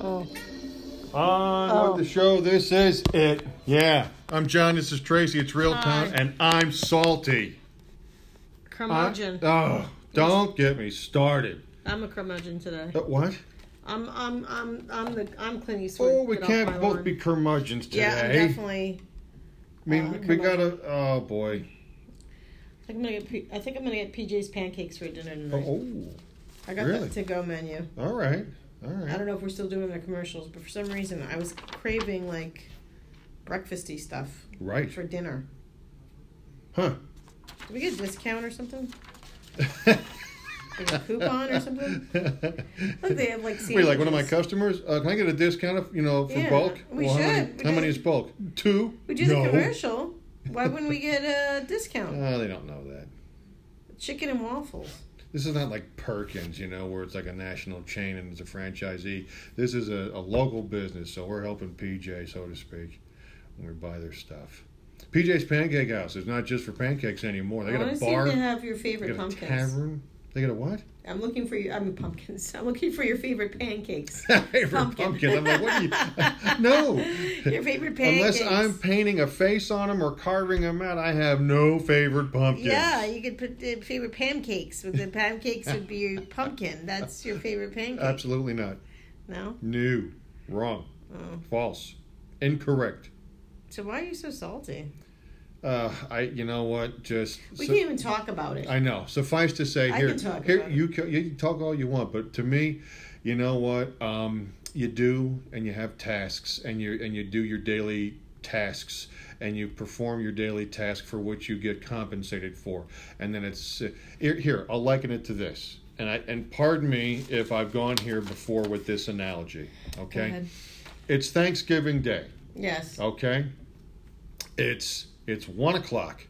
Oh. On Oh. with the show. This is it. Yeah. I'm John. This is Tracy. It's Real Time, Hi. and I'm salty. I- Curmudgeon. oh, don't get me started. I'm a curmudgeon today. Uh, what? I'm I'm I'm I'm the I'm Clint Eastwood. Oh, we Get can't both lawn. be curmudgeons today. Yeah, I'm definitely. I mean, uh, we gotta. Oh boy. I think I'm gonna get. P- I think I'm gonna get PJ's pancakes for dinner tonight. Oh, tonight. I got really? the to-go menu. all right. All I don't know if we're still doing their commercials, but for some reason I was craving like breakfasty stuff Right. for dinner. Huh. Did we get a discount or something? A coupon or something? Look, they have like Wait, like one of my customers? Uh, can I get a discount, if, you know, for Yeah, bulk? we how should. Many, We how many is bulk? Two? We do no. the commercial. Why wouldn't we get a discount? Oh, they don't know that. Chicken and waffles. This is not like Perkins, you know, where it's like a national chain and it's a franchisee. This is a, a local business, so we're helping PJ, so to speak, when we buy their stuff. PJ's Pancake House is not just for pancakes anymore. They got a oh, to see bar, if they have your they favorite got a pumpkins. tavern. They got a what? I'm looking for your. I mean pumpkins. I'm looking for your favorite pancakes. favorite Pumpkin. pumpkin. I'm like, what are you? no. Your favorite pancakes. Unless I'm painting a face on them or carving them out, I have no favorite pumpkin. Yeah, you could put the favorite pancakes. But the pancakes would be your pumpkin. That's your favorite pancake. Absolutely not. No. No. Wrong. Oh. False. Incorrect. So why are you so salty? Uh, I. You know what? Just. We so- can't even talk about it. I know. Suffice to say, I here, can talk here about it. you can, you can talk all you want, but to me, you know what? Um, you do, and you have tasks, and you and you do your daily tasks, and you perform your daily task for which you get compensated for, and then it's uh, here. Here, I'll liken it to this, and I and pardon me if I've gone here before with this analogy. Go Okay, ahead. it's Thanksgiving Day. Yes. Okay. It's it's one o'clock,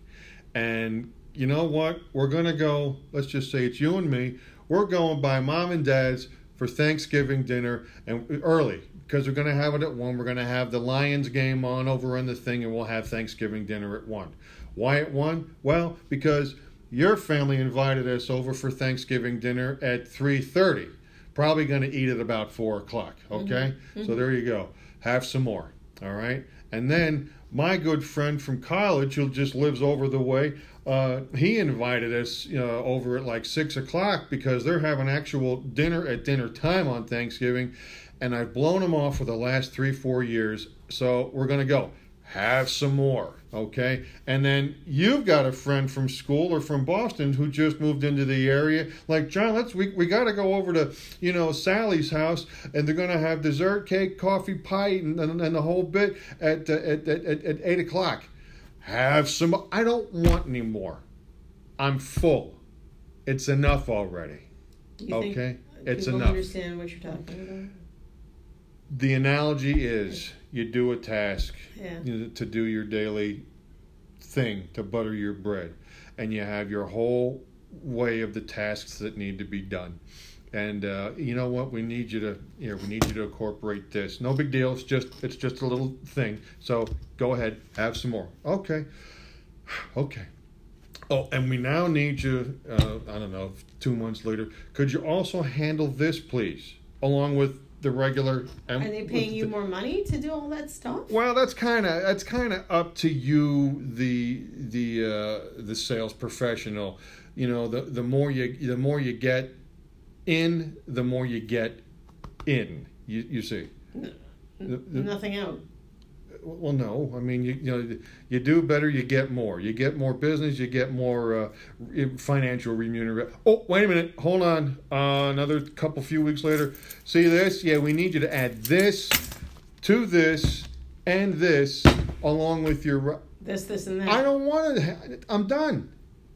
and you know what? We're gonna go. Let's just say it's you and me. We're going by mom and dad's for Thanksgiving dinner and early because we're gonna have it at one. We're gonna have the Lions game on over on the thing, and we'll have Thanksgiving dinner at one. Why at one? Well, because your family invited us over for Thanksgiving dinner at three thirty. Probably going to eat at about four o'clock. Okay, mm-hmm. so there you go. Have some more. All right, and then my good friend from college, who just lives over the way, uh, he invited us uh, over at like six o'clock because they're having actual dinner at dinner time on Thanksgiving, and I've blown him off for the last three four years. So we're gonna go have some more, okay? And then you've got a friend from school or from Boston who just moved into the area. Like John, let's we we got to go over to you know Sally's house, and they're gonna have dessert, cake, coffee, pie, and, and, and the whole bit at, uh, at, at at eight o'clock. Have some. I don't want any more. I'm full. It's enough already. Do you think Okay, it's people enough. understand what you're talking about. The analogy is you do a task? Yeah. you know, to do your daily thing to butter your bread and you have your whole way of the tasks that need to be done. And uh, you know what? We need you to you know, we need you to incorporate this. No big deal. It's just it's just a little thing. So go ahead. Have some more. Okay. Okay. Oh and we now need you uh, i don't know two months later. Could you also handle this please along with the regular Are they paying you the- more money to do all that stuff? well, that's kind of that's kind of up to you, the the uh, the sales professional. You know, the the more you the more you get in, the more you get in. You you see. The- the- Nothing out. Well, no. I mean, you you know, you do better, you get more. You get more business, you get more uh, financial remuneration. Oh, wait a minute. Hold on. Uh, another couple few weeks later. See this? Yeah, we need you to add this to this and this along with your. This, this, and that. I don't want to. I'm done.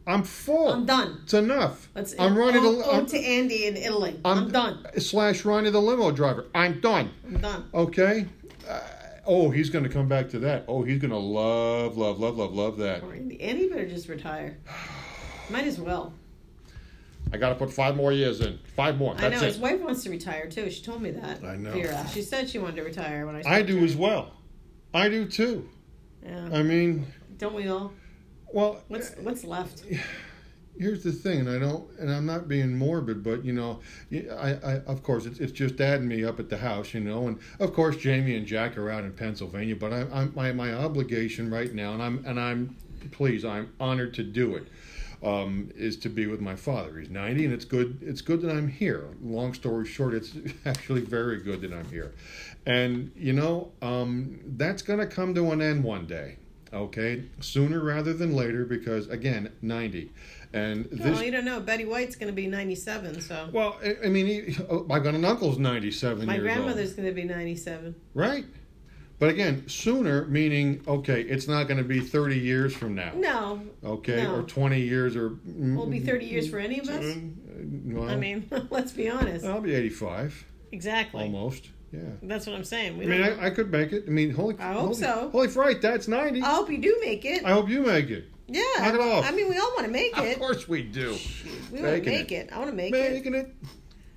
I'm full. I'm done. It's enough. Let's. I'm running. Ode, the, I'm, to Andy in Italy. I'm, done. Slash Ronnie the limo driver. I'm done. I'm done. Okay. Uh, oh, he's going to come back to that. Oh, he's going to love, love, love, love, love that. Andy, Andy better just retire. Might as well. I got to put five more years in. Five more. I know it. his wife wants to retire too. She told me that. I know. Vera. She said she wanted to retire when I. I do as well. I do too. Yeah. I mean, Don't we all? well, What's what's left? here's the thing, and I don't, and I'm not being morbid, but you know, I, I of course it's, it's just dad and me up at the house, you know, and of course Jamie and Jack are out in Pennsylvania, but I'm, I'm my my obligation right now, and I'm and I'm please, I'm honored to do it. Um, is to be with my father. He's 90, and it's good. It's good that I'm here. Long story short, it's actually very good that I'm here. And you know, um, that's going to come to an end one day. Okay, sooner rather than later, because again, 90. And this, well, you don't know. Betty White's going to be 97, so. Well, I, I mean, he, oh, I got an uncle's 97 My grandmother's going to be 97. Right. But again, sooner meaning okay, it's not going to be 30 years from now. No. Okay, No. or 20 years, or Will it be 30 years for any of us? Uh, well, I mean, let's be honest. I'll be 85 Exactly. almost. Yeah. That's what I'm saying. We I mean. I, I could make it. I mean, holy. I hope holy, so. Holy fright, that's 90. I hope you do make it. I hope you make it. yeah. knock it off. I mean, we all want to make it. Of course we do. We want to make it. it. I want to make it. Making it.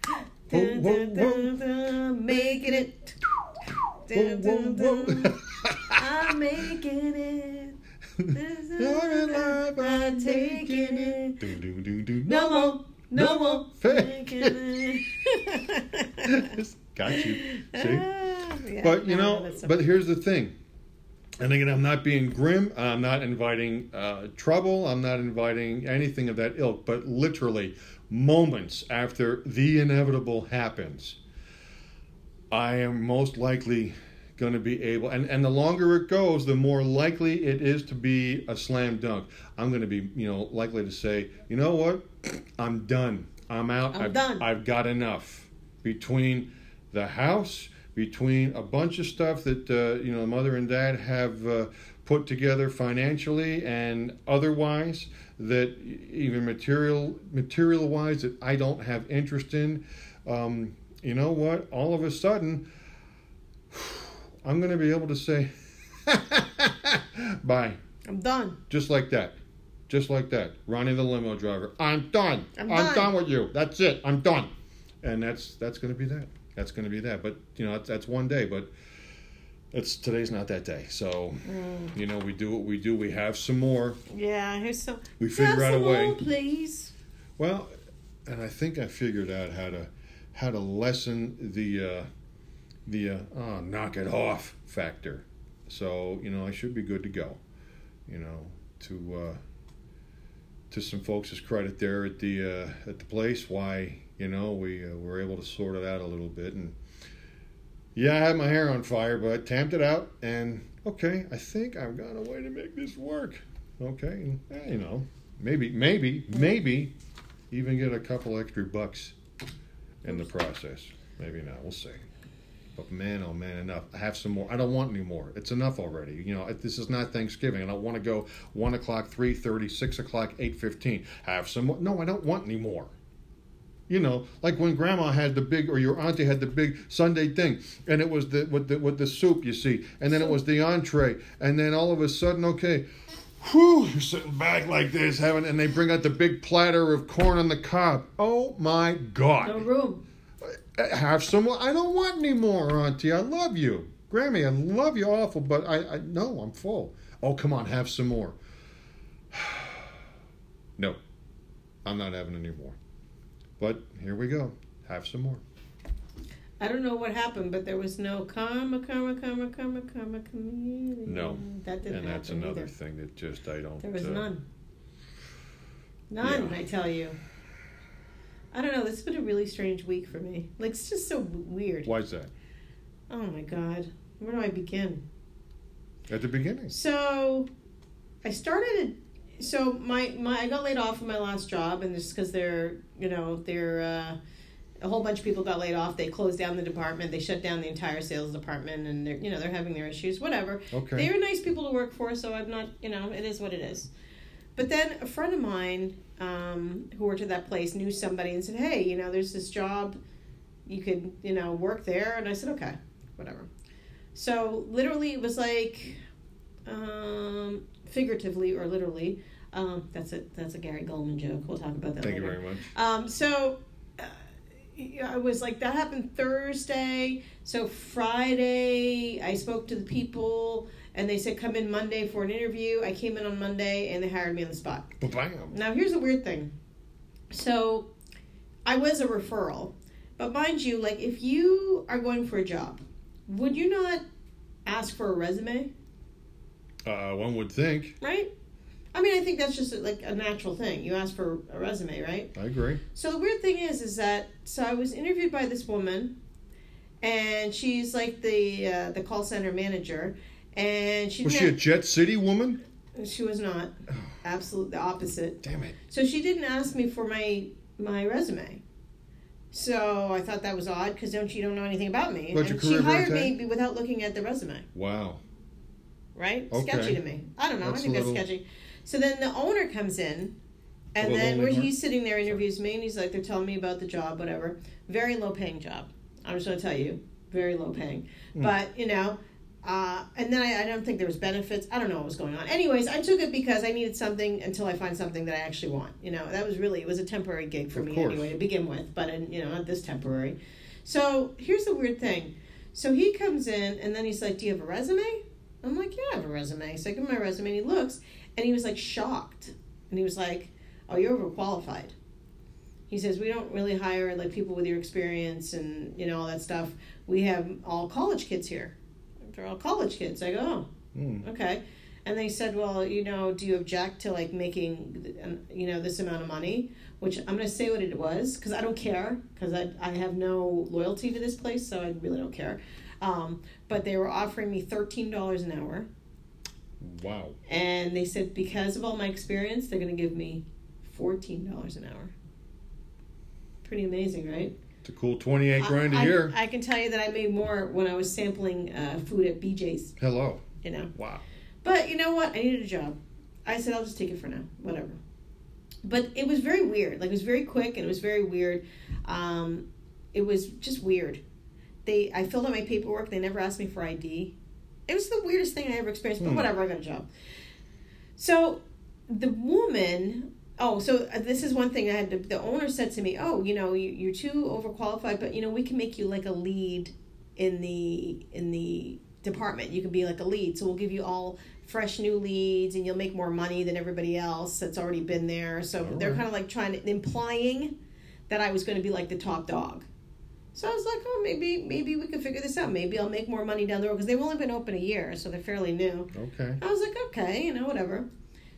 Dun, Whoa, dun, whoa, dun, dun, making it. Whoa, whoa, dun. whoa. I'm making it. This is life, I'm taking it. Do, do, do, do. No more, no more Fake. faking it. Got you. See? Ah, yeah, But you no, know, but here's the thing. And again, I'm not being grim. I'm not inviting uh, trouble. I'm not inviting anything of that ilk. But literally, moments after the inevitable happens, I am most likely going to be able. And and the longer it goes, the more likely it is to be a slam dunk. I'm going to be, you know, likely to say, you know what, I'm done. I'm out. I'm I've, done. I've got enough between the house between a bunch of stuff that uh, you know mother and dad have uh, put together financially and otherwise that even material material wise that I don't have interest in. Um, you know what? All of a sudden I'm going to be able to say bye. I'm done. just like that. Just like that. Ronnie the limo driver. I'm done. I'm I'm done. done with you. That's it. I'm done. And that's that's going to be that that's going to be that but you know that's, that's one day but it's today's not that day so Mm. you know we do what we do we have some more Yeah, here's some. we figure out a way more, please. well and i think i figured out how to how to lessen the uh the uh, oh knock it off factor so you know i should be good to go you know to uh to some folks' credit there at the uh, at the place why you know we uh, were able to sort it out a little bit and yeah I had my hair on fire but tamped it out and okay I think I've got a way to make this work okay and, eh, you know maybe maybe maybe even get a couple extra bucks in the process maybe not we'll see but man, oh man, enough. I have some more. I don't want any more. It's enough already. You know, this is not Thanksgiving. I don't want to go one o'clock, three thirty, six o'clock, eight fifteen. Have some more. No, I don't want any more. You know, like when Grandma had the big, or your auntie had the big Sunday thing, and it was the with the with the soup, you see, and then it was the entree, and then all of a sudden, okay, whew, you're sitting back like this, having, and they bring out the big platter of corn on the cob. Oh my God! No room. Uh, have some. I don't want any more, Auntie. I love you, Grammy. I love you awful, but I, I no, I'm full. Oh, come on, have some more. no, I'm not having any more. But here we go. Have some more. I don't know what happened, but there was no comma, comma, comma, comma, comma, community. No. that didn't happen. and that's another either. thing that just I don't. There was uh, none. None, yeah. I tell you. I don't know. This has been a really strange week for me. Like it's just so weird. Why's that? Oh my god, where do I begin? At the beginning. So, I started. So my my I got laid off from my last job, and just because they're you know they're uh, a whole bunch of people got laid off. They closed down the department. They shut down the entire sales department, and they're you know they're having their issues. Whatever. Okay. They are nice people to work for, so I'm not, you know, it is what it is. But then a friend of mine um, who worked at that place knew somebody and said, hey, you know, there's this job, you could, you know, work there. And I said, okay, whatever. So literally, it was like, um, figuratively or literally, um, that's a that's a Gary Goldman joke. We'll talk about that Thank you very much. Um, so uh, I was like that happened Thursday. So Friday, I spoke to the people, and they said come in Monday for an interview. I came in on Monday, and they hired me on the spot. Bam. Now here's a weird thing. So, I was a referral, but mind you, like if you are going for a job, would you not ask for a resume? Uh, one would think. Right? I mean, I think that's just like a natural thing. You ask for a resume, right? I agree. So the weird thing is, is that so I was interviewed by this woman, and she's like the uh, the call center manager, and she Was she a Jet City woman? she was not absolute the opposite. Damn it. So she didn't ask me for my my resume. So I thought that was odd because don't you don't know anything about me? But your and she hired me without looking at the resume. Wow. Right? Okay. Sketchy to me. I don't know. That's I think that's little- sketchy. So then the owner comes in, and then heart? he's sitting there interviews me, and he's like, they're telling me about the job, whatever. Very low paying job. I'm just gonna tell you, very low paying. Mm. But you know. Uh, and then I, I don't think there was benefits. I don't know what was going on. Anyways, I took it because I needed something until I find something that I actually want. You know, that was really it was a temporary gig for Of me course. anyway to begin with. But and you know, not this temporary. So here's the weird thing. So he comes in and then he's like, "Do you have a resume?" I'm like, "Yeah, I have a resume." So I give him my resume and he looks and he was like shocked and he was like, "Oh, you're overqualified." He says, "We don't really hire like people with your experience and you know all that stuff. We have all college kids here. They're all college kids." I go, "Oh, Mm. okay." And they said, "Well, you know, do you object to like making, you know, this amount of money?" Which I'm gonna say what it was because I don't care because I I have no loyalty to this place, so I really don't care. Um, but they were offering me thirteen dollars an hour, Wow. and they said because of all my experience, they're gonna give me fourteen dollars an hour. Pretty amazing, right? It's a cool 28 grand a I, year. I, I can tell you that I made more when I was sampling uh, food at BJ's. Hello. You know. Wow. But you know what? I needed a job. I said I'll just take it for now. Whatever. But it was very weird. Like it was very quick and it was very weird. Um, it was just weird. They I filled out my paperwork. They never asked me for ID. It was the weirdest thing I ever experienced. But Hmm. whatever. I got a job. So the woman. Oh, so uh, this is one thing I had. To, the owner said to me, "Oh, you know, you, you're too overqualified, but you know, we can make you like a lead in the in the department. You can be like a lead. So we'll give you all fresh new leads, and you'll make more money than everybody else that's already been there. So All they're right. kind of like trying to implying that I was going to be like the top dog. So I was like, oh, maybe maybe we could figure this out. Maybe I'll make more money down the road because they've only been open a year, so they're fairly new. Okay. I was like, okay, you know, whatever.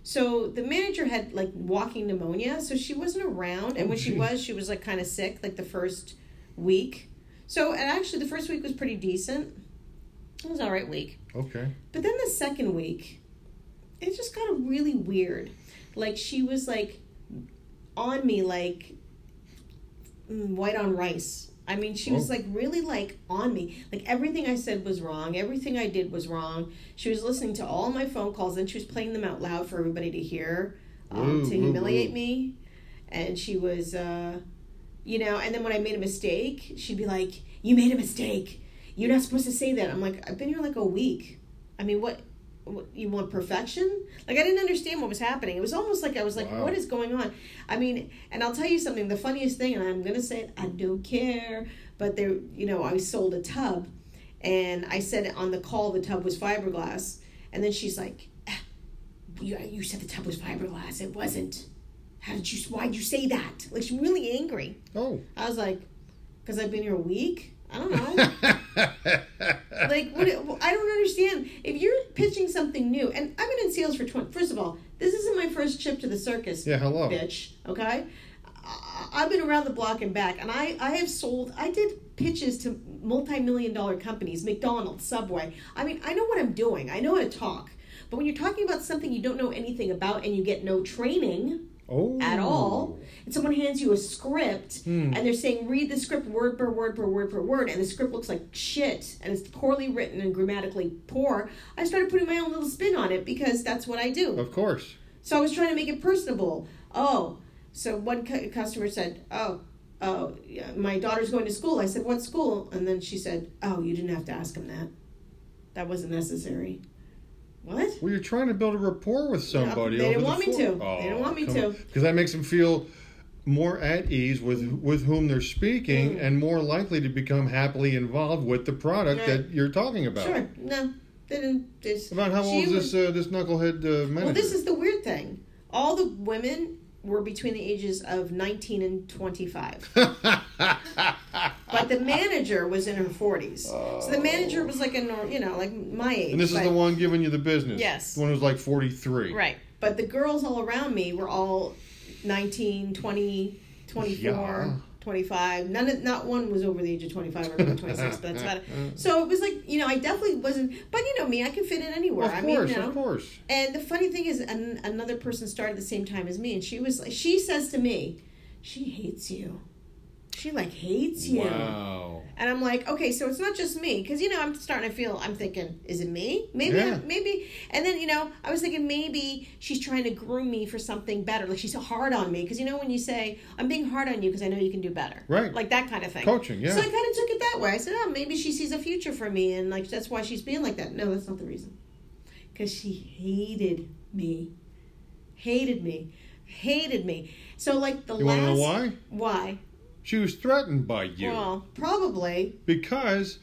So the manager had like walking pneumonia, so she wasn't around. And Oh, when she was, she was like kind of sick, like the first week. So and actually, the first week was pretty decent. It was all right week. Okay. But then the second week, it just got really weird. Like she was like on me like mm, white on rice. I mean, she was Oh. like really like on me. Like everything I said was wrong. Everything I did was wrong. She was listening to all my phone calls and she was playing them out loud for everybody to hear um, to humiliate me. And she was, uh, you know, and then when I made a mistake, she'd be like, "You made a mistake. You're not supposed to say that." I'm like, "I've been here like a week. I mean, what?" You want perfection? Like I didn't understand what was happening. It was almost like I was like, Wow. "What is going on?" I mean, and I'll tell you something. The funniest thing, and I'm gonna say it, I don't care, but there, you know, I sold a tub, and I said on the call the tub was fiberglass, and then she's like, "Ah, "You, you said the tub was fiberglass. It wasn't. How did you? Why'd you say that?" Like she's really angry. Oh. I was like, "Cause I've been here a week. I don't know." like what i don't understand. If you're pitching something new and i've been in sales for 20 first of all this isn't my first trip to the circus yeah, hello. bitch okay? I've been around the block and back and i i have sold i did pitches to multi-million dollar companies mcdonald's subway. I mean i know what i'm doing. I know how to talk. But when you're talking about something you don't know anything about and you get no training Oh. at all, and someone hands you a script Hmm. and they're saying read the script word per word per word per word and the script looks like shit and it's poorly written and grammatically poor. I started putting my own little spin on it because that's what i do. Of course. so i was trying to make it personable. Oh so one cu- customer said oh oh yeah, my daughter's going to school. I said what school? And then she said oh you didn't have to ask him that. That wasn't necessary what Well, you're trying to build a rapport with somebody. they over didn't the want me to. They didn't want me to. Because that makes them feel more at ease with with whom they're speaking Mm. and more likely to become happily involved with the product Right. that you're talking about. Sure. No, they didn't. This, About how old is this uh, this knucklehead uh, manager? Well, this is the weird thing. All the women were between the ages of 19 and 25. But the manager was in her 40s. So the oh. manager was like a, you know, like my age. and this is the one giving you the business. Yes. The one who's like 43. Right. But the girls all around me were all 19, 20, 24, Yeah. 25. None of, not one was over the age of 25 or 26, but that's about it. So it was like, you know, I definitely wasn't, but you know me, I can fit in anywhere. Of I course, mean, you know. of course. And the funny thing is, an, another person started at the same time as me, and she was like, she says to me, she hates you. She like hates you. Wow. And I'm like, okay, so it's not just me, because you know I'm starting to feel. I'm thinking, is it me? Maybe, Yeah. maybe. And then you know, I was thinking maybe she's trying to groom me for something better. Like she's hard on me, because you know when you say I'm being hard on you because I know you can do better, Right. Like that kind of thing. Coaching, yeah. So I kind of took it that way. I said, oh, maybe she sees a future for me, and like that's why she's being like that. No, that's not the reason. Because she hated me, hated me, hated me. So like the You last. want to know why? Why? She was threatened by you Well, probably. because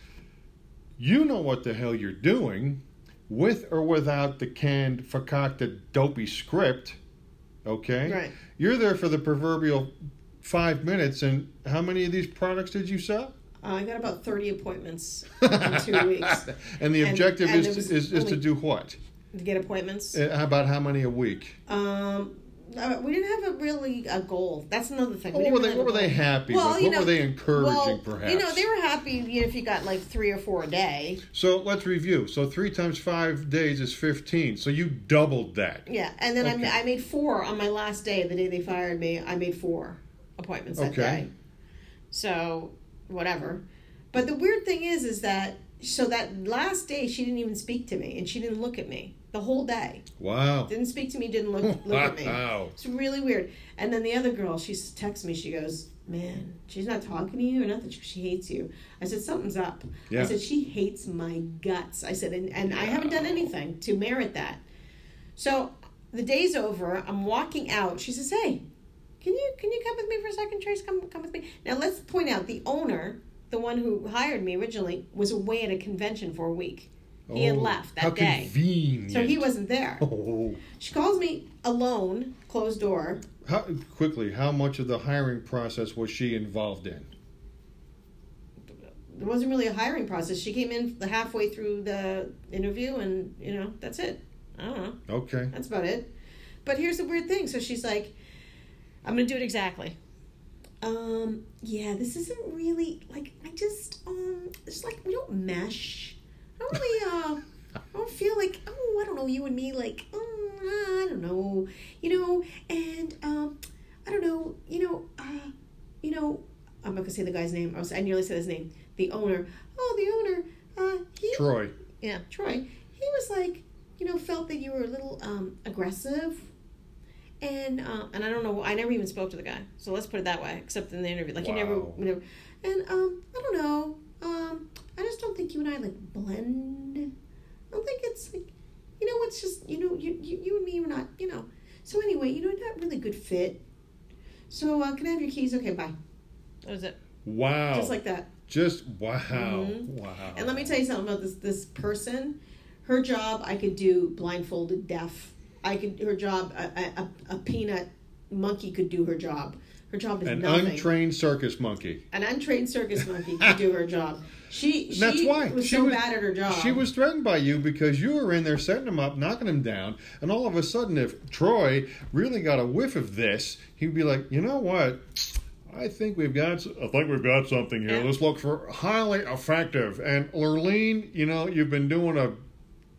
you know what the hell you're doing, with or without the canned, concocted, dopey script. Okay. Right. You're there for the proverbial five minutes, and how many of these products did you sell? Uh, I got about 30 appointments in two weeks and the objective and is, is, is to do what? to get appointments. Uh, How about how many a week? Um, uh, we didn't have a really a goal. That's another thing. We What were they? What were they happy Well, with? you What know, were they encouraging? Well, perhaps. you know, they were happy you know, if you got like three or four a day. So let's review. So three times five days is fifteen. So you doubled that. Yeah, and then Okay. I, I made four on my last day, the day they fired me. I made four appointments that Okay. day. So whatever. But the weird thing is, is that so that last day she didn't even speak to me, and she didn't look at me the whole day. Wow. Didn't speak to me. Didn't look look at me. Wow. It's really weird. And then the other girl, she texts me. She goes, "Man, she's not talking to you, or nothing. She, she hates you." I said, "Something's up." Yeah. I said, "She hates my guts." I said, "And, and I haven't done anything to merit that." So the day's over. I'm walking out. She says, "Hey, can you can you come with me for a second, Trace? Come come with me." Now let's point out the owner, the one who hired me originally, was away at a convention for a week. He had Oh, left that day, convenient. so he wasn't there. Oh. She calls me alone, closed door. How quickly? How much of the hiring process was she involved in? There wasn't really a hiring process. She came in the halfway through the interview, and you know that's it. I don't know. Okay. That's about it. But here's the weird thing. So she's like, "I'm gonna do it exactly." Um. Yeah. This isn't really like I just um. It's like we don't mesh. I don't really uh. I don't feel like oh I don't know you and me like oh I don't know you know and um I don't know you know uh you know I'm not gonna say the guy's name I was I nearly said his name the owner oh the owner uh he Troy. yeah, Troy, he was like, you know, felt that you were a little um, aggressive. And uh, and I don't know, I never even spoke to the guy. So let's put it that way, except in the interview. Like, you never, you never. And um, I don't know. Um, I just don't think you and I like blend. I don't think it's like, you know, it's just, you know, you, you, you and me, we're not, you know. So anyway, you know, not really good fit. So uh, can I have your keys? Okay, bye. That was it. Wow. Just like that. Just wow. Mhm. Wow. And let me tell you something about this this person. Her job I could do blindfolded deaf. I could her job a, a, a peanut monkey could do her job. Her job is An nothing. untrained circus monkey. An untrained circus monkey could do her job. She she That's why was she so was, bad at her job. She was threatened by you because you were in there setting him up, knocking him down, and all of a sudden, if Troy really got a whiff of this, he'd be like, "You know what? I think we've got. I think we've got something here. Yeah. Let's look for highly effective." And Lurleen, you know, you've been doing a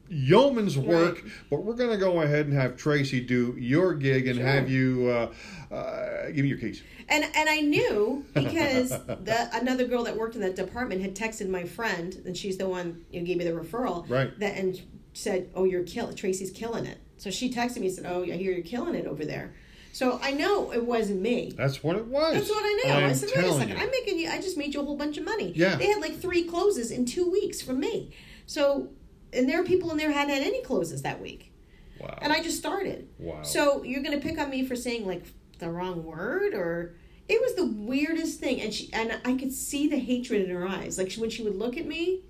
yeoman's work, but we're going to go ahead and have Tracy do your gig and Sure. have you uh, uh, give me your keys. And and I knew because the another girl that worked in that department had texted my friend, and she's the one who gave me the referral. Right. That and said, "Oh, you're kill Tracy's killing it." So she texted me and said, "Oh, I hear you're killing it over there." So I know it wasn't me. That's what it was. That's what I know. I'm I said, wait a second, you. I'm making you. I just made you a whole bunch of money. Yeah. They had like three closes in two weeks from me. So, and there are people in there who hadn't had any closes that week, Wow. and I just started. wow. So you're gonna pick on me for saying like the wrong word or it was the weirdest thing and she and I could see the hatred in her eyes. Like she, when she would look at me,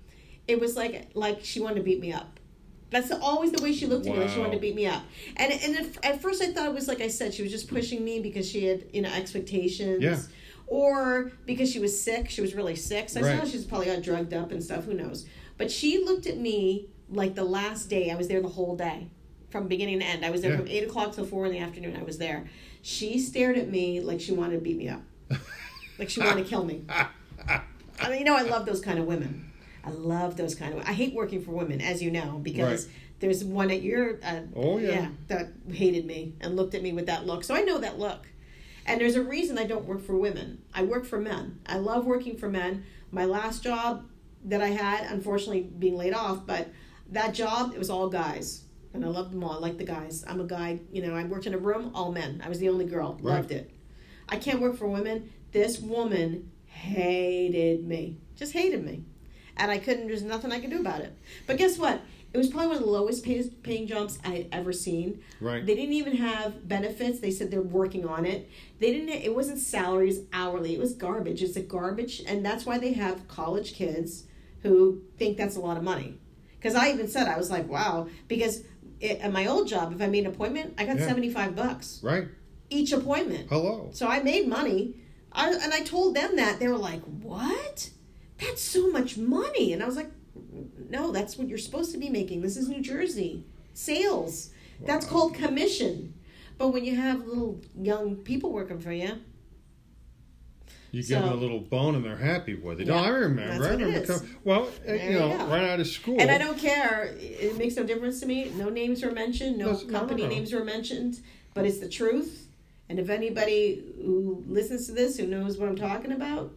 it was like like she wanted to beat me up. That's the, always the way she looked at me, like she wanted to beat me up. And and at, at first I thought it was like I said, she was just pushing me because she had you know expectations. Yeah. Or because she was sick, she was really sick. So I Right. saw she's probably got drugged up and stuff. Who knows? But she looked at me like the last day. I was there the whole day, from beginning to end. I was there Yeah. from eight o'clock till four in the afternoon. I was there. She stared at me like she wanted to beat me up, like she wanted to kill me. I mean, you know, I love those kind of women. I love those kind of. I hate working for women, as you know, because Right. there's one at your. Uh, Oh, yeah. that hated me and looked at me with that look. So I know that look. And there's a reason I don't work for women. I work for men. I love working for men. My last job that I had, unfortunately, being laid off, but that job it was all guys, and I loved them all. I like the guys. I'm a guy. You know, I worked in a room, all men. I was the only girl. Right. Loved it. I can't work for women. This woman hated me. Just hated me. And I couldn't, there's nothing I could do about it. But guess what? It was probably one of the lowest pay, paying jobs I had ever seen. Right. They didn't even have benefits. They said they're working on it. They didn't, it wasn't salaries hourly. It was garbage. It's a garbage. And that's why they have college kids who think that's a lot of money. Because I even said, I was like, wow. Because it, at my old job, if I made an appointment, I got Yeah. 75 bucks Right. each appointment. Hello. So I made money. I, and I told them that. They were like, What? That's so much money. And I was like, No, that's what you're supposed to be making. This is New Jersey. Sales. That's called commission. But when you have little young people working for you, You So- give them a little bone and they're happy with it. Yeah, oh, I remember. I remember. well, uh, There you you know, go. right out of school. and I don't care. It makes no difference to me. No names were mentioned. No That's- no, no, company no. names were mentioned. But it's the truth. And if anybody who listens to this who knows what I'm talking about,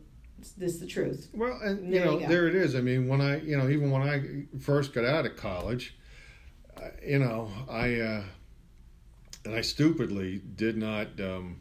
this is the truth. Well, and you know, you there it is. I mean, when I, you know, even when I first got out of college, uh, you know, I, uh, and I stupidly did not um,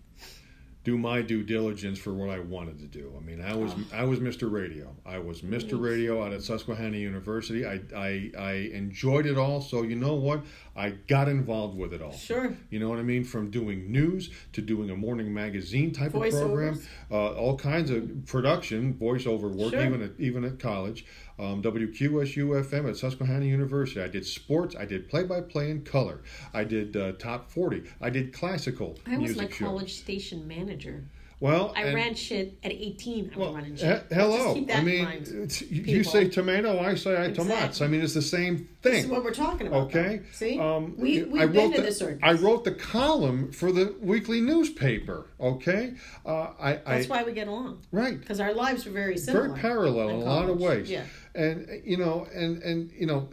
do my due diligence for what I wanted to do. I mean, I was, Oh. I was Mr. Radio. I was Mr. Yes. Radio out at Susquehanna University. I, I, I enjoyed it all. So you know what? I got involved with it all. Sure. You know what I mean? From doing news to doing a morning magazine type of program, uh, all kinds of production, voiceover work, Sure. even at even at college. Um, WQSU FM at Susquehanna University. I did sports. I did play by play in color. I did uh, top forty. I did classical I was music my shows. college station manager. Well, I and- ran shit at 18. I Well, running he- hello. Just keep that I in mean, mind. it's- you, say tomato, I say I tomats. I mean, it's the same thing. This is what we're talking about. Okay. though. See? Um, we, I we've been wrote the, the circus. I wrote the column for the weekly newspaper. Okay. Uh, I, I That's why we get along. right. Because our lives were very similar. Very parallel in a lot of ways. Yeah. And you know, and and you know,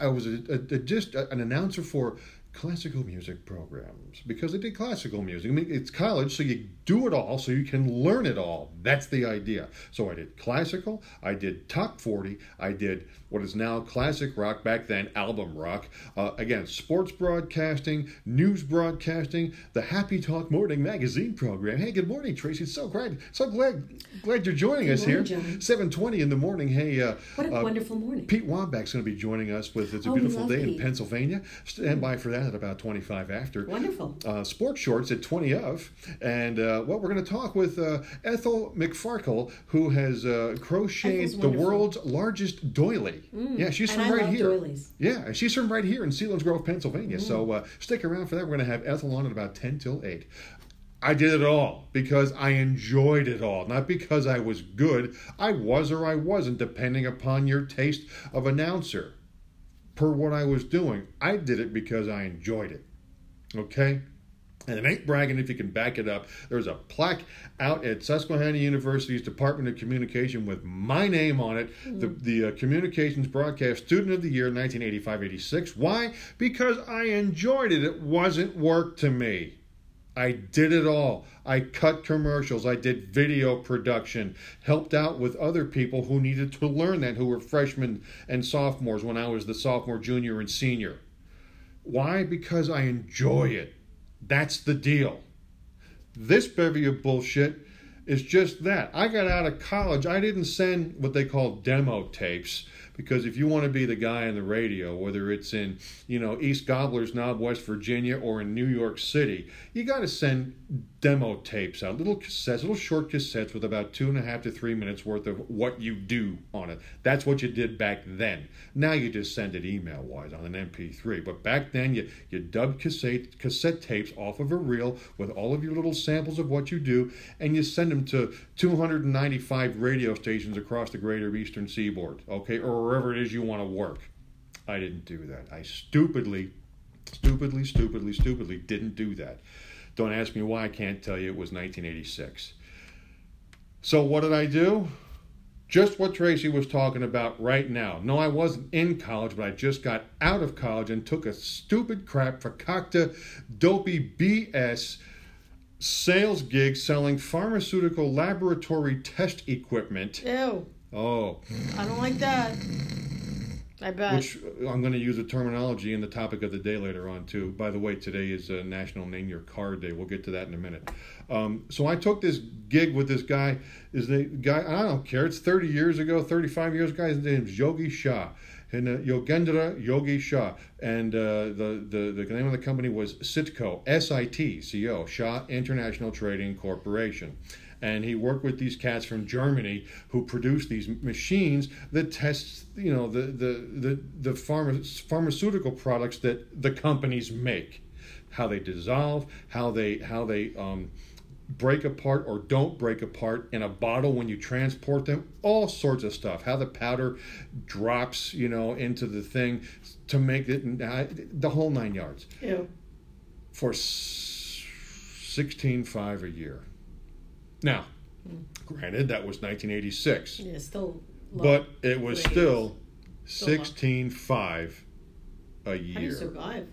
I, I was a, a, a just an announcer for classical music programs because I did classical music. I mean, it's college, so you do it all, so you can learn it all. That's the idea. So I did classical, I did top forty, I did what is now classic rock, back then album rock. Uh, again, sports broadcasting, news broadcasting, the Happy Talk Morning Magazine program. Hey, good morning, Tracy. So glad, so glad, glad you're joining Good us morning, here. John. Seven twenty in the morning. Hey, uh, What a uh, wonderful morning. Pete Wambach's going to be joining us with It's a Oh, Beautiful Day in Pennsylvania. Stand by for that at about 25 after. Wonderful. Uh, sports shorts at 20 of. And uh, well, we're going to talk with uh, Ethel McFarkle, who has uh, crocheted the world's largest doily. Yeah, she's and from I right here. doilies. Yeah, she's from right here in Selinsgrove, Pennsylvania. So Mm. uh, stick around for that. We're going to have Ethel on at about 10 till 8. I did it all because I enjoyed it all, not because I was good. I was or I wasn't, depending upon your taste of announcer. Per what I was doing, I did it because I enjoyed it. Okay? And it ain't bragging if you can back it up. There's a plaque out at Susquehanna University's Department of Communication with my name on it, the, the uh, Communications Broadcast Student of the Year, 1985-86. Why? Because I enjoyed it. It wasn't work to me. I did it all. I cut commercials. I did video production. Helped out with other people who needed to learn that, who were freshmen and sophomores when I was the sophomore, junior, and senior. Why? Because I enjoy it. That's the deal. This bevy of bullshit is just that. I got out of college. I didn't send what they call demo tapes because if you want to be the guy in the radio, whether it's in you know East Gobblers Knob, West Virginia, or in New York City, you got to send demo tapes out, little cassettes, little short cassettes with about two and a half to three minutes worth of what you do on it. That's what you did back then. Now you just send it email wise on an MP3, but back then you you dubbed cassette cassette tapes off of a reel with all of your little samples of what you do, and you send them to 295 radio stations across the greater Eastern Seaboard, okay, or wherever it is you want to work. I didn't do that. I stupidly, stupidly, stupidly, stupidly didn't do that. Don't ask me why, I can't tell you. It was 1986. So, what did I do? Just what Tracy was talking about right now. No, I wasn't in college, but I just got out of college and took a stupid crap fakakta, dopey BS sales gig selling pharmaceutical laboratory test equipment. Ew. Oh. I don't like that. I bet. Which uh, I'm going to use a terminology in the topic of the day later on too. By the way, today is a National Name Your Car Day. We'll get to that in a minute. Um, so I took this gig with this guy. Is the guy? I don't care. It's 30 years ago, 35 years ago. His name is Yogi Shah. And uh, Yogendra Yogi Shah, and uh, the, the the name of the company was SITCO, S I T C O, Shah International Trading Corporation and he worked with these cats from Germany who produce these machines that test, you know, the the the, the pharma, pharmaceutical products that the companies make, how they dissolve, how they how they um, break apart or don't break apart in a bottle when you transport them, all sorts of stuff. How the powder drops, you know, into the thing to make it the whole nine yards. Yeah. For sixteen five a year. Now, mm. granted, that was 1986. Yeah, still. but it was still, still 16.5 a year. How do you survive?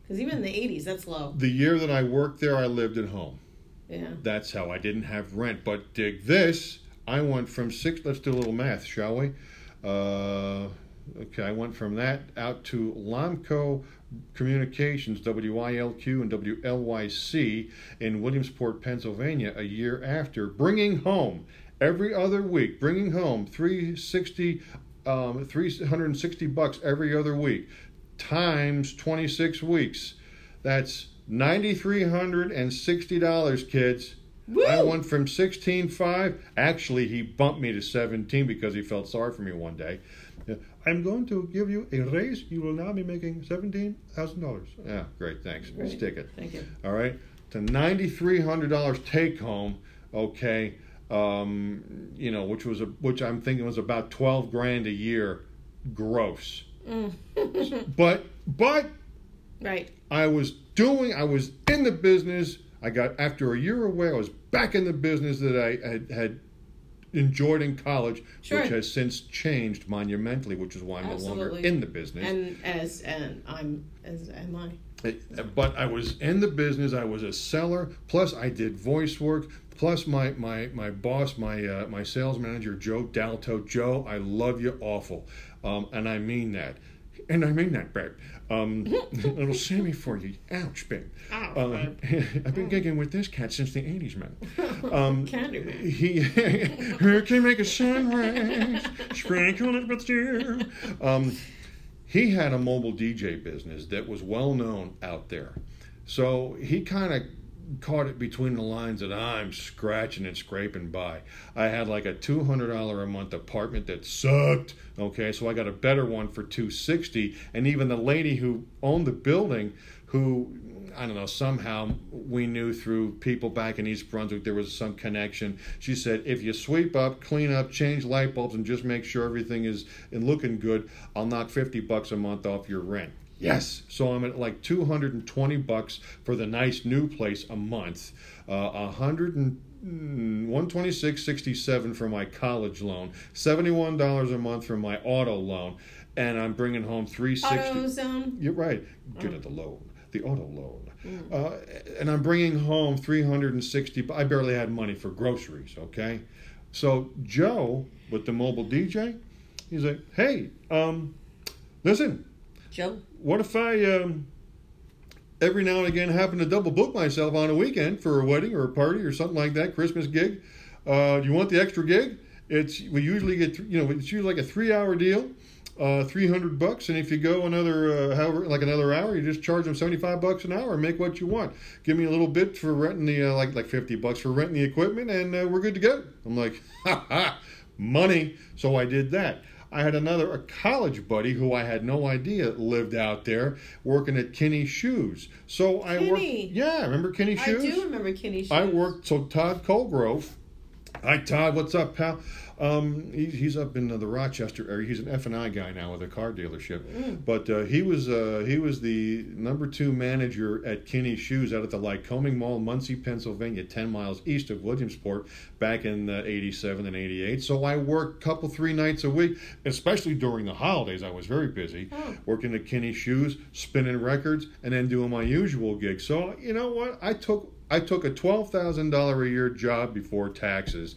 Because even in the 80s, that's low. The year that I worked there, I lived at home. Yeah. That's how I didn't have rent. But dig this, I went from six. Let's do a little math, shall we? Uh, okay, I went from that out to Lomco Communications, WILQ and WLYC in Williamsport, Pennsylvania, a year after, bringing home every other week, bringing home 360, um, 360 bucks every other week, times 26 weeks. That's $9,360, kids. Woo! I went from 16.5. Actually, he bumped me to 17 because he felt sorry for me one day. I'm going to give you a raise. You will now be making seventeen thousand dollars. Yeah, great. Thanks. Great. Stick it. Thank you. All right, to ninety three hundred dollars take home. Okay, um, you know, which was a which I'm thinking was about twelve grand a year, gross. Mm. but but right. I was doing. I was in the business. I got after a year away. I was back in the business that I had had enjoyed in college, sure. which has since changed monumentally, which is why I'm Absolutely. no longer in the business. And as and I'm as am I. But I was in the business. I was a seller. Plus, I did voice work. Plus, my my my boss, my uh, my sales manager, Joe Dalto. Joe, I love you awful, um, and I mean that. And I mean that, babe. Um, little Sammy for you. Ouch, babe. Ouch, uh, I've been gigging with this cat since the 80s, man. Um, Candyman. He, who can make a sunrise, sprinkle it with dew. Um, he had a mobile DJ business that was well known out there. So he kind of caught it between the lines that I'm scratching and scraping by. I had like a two hundred dollar a month apartment that sucked. Okay, so I got a better one for two sixty, and even the lady who owned the building, who I don't know, somehow we knew through people back in East Brunswick there was some connection. She said, if you sweep up, clean up, change light bulbs, and just make sure everything is and looking good, I'll knock 50 bucks a month off your rent. Yes. So I'm at like 220 bucks for the nice new place a month. Uh, 100 and 126.67 for my college loan, $71 a month for my auto loan, and I'm bringing home 360. AutoZone. You're right. Good oh. at the loan, the auto loan. Mm. Uh, and I'm bringing home 360 I barely had money for groceries, okay? So Joe with the mobile DJ, he's like, "Hey, um, listen, Joe. What if I um, every now and again happen to double book myself on a weekend for a wedding or a party or something like that, Christmas gig. Uh, do you want the extra gig? It's we usually get you know it's usually like a three hour deal, uh, three hundred bucks, and if you go another uh, however like another hour, you just charge them seventy five bucks an hour and make what you want. Give me a little bit for renting the uh, like like fifty bucks for renting the equipment, and uh, we're good to go. I'm like, ha ha, money. So I did that. I had another a college buddy who I had no idea lived out there working at Kinney Shoes. So I worked. Yeah, remember Kinney Shoes? I do remember Kinney Shoes. I worked. So Todd Colgrove. Hi Todd, what's up, pal? Um, he, he's up in the Rochester area. He's an F and I guy now with a car dealership. Mm. But uh, he was uh, he was the number two manager at Kinney Shoes out at the Lycoming Mall, Muncy, Pennsylvania, ten miles east of Williamsport, back in uh, '87 and '88. So I worked a couple three nights a week, especially during the holidays. I was very busy Oh. working at Kinney Shoes, spinning records, and then doing my usual gig. So you know what? I took I took a twelve thousand dollar a year job before taxes.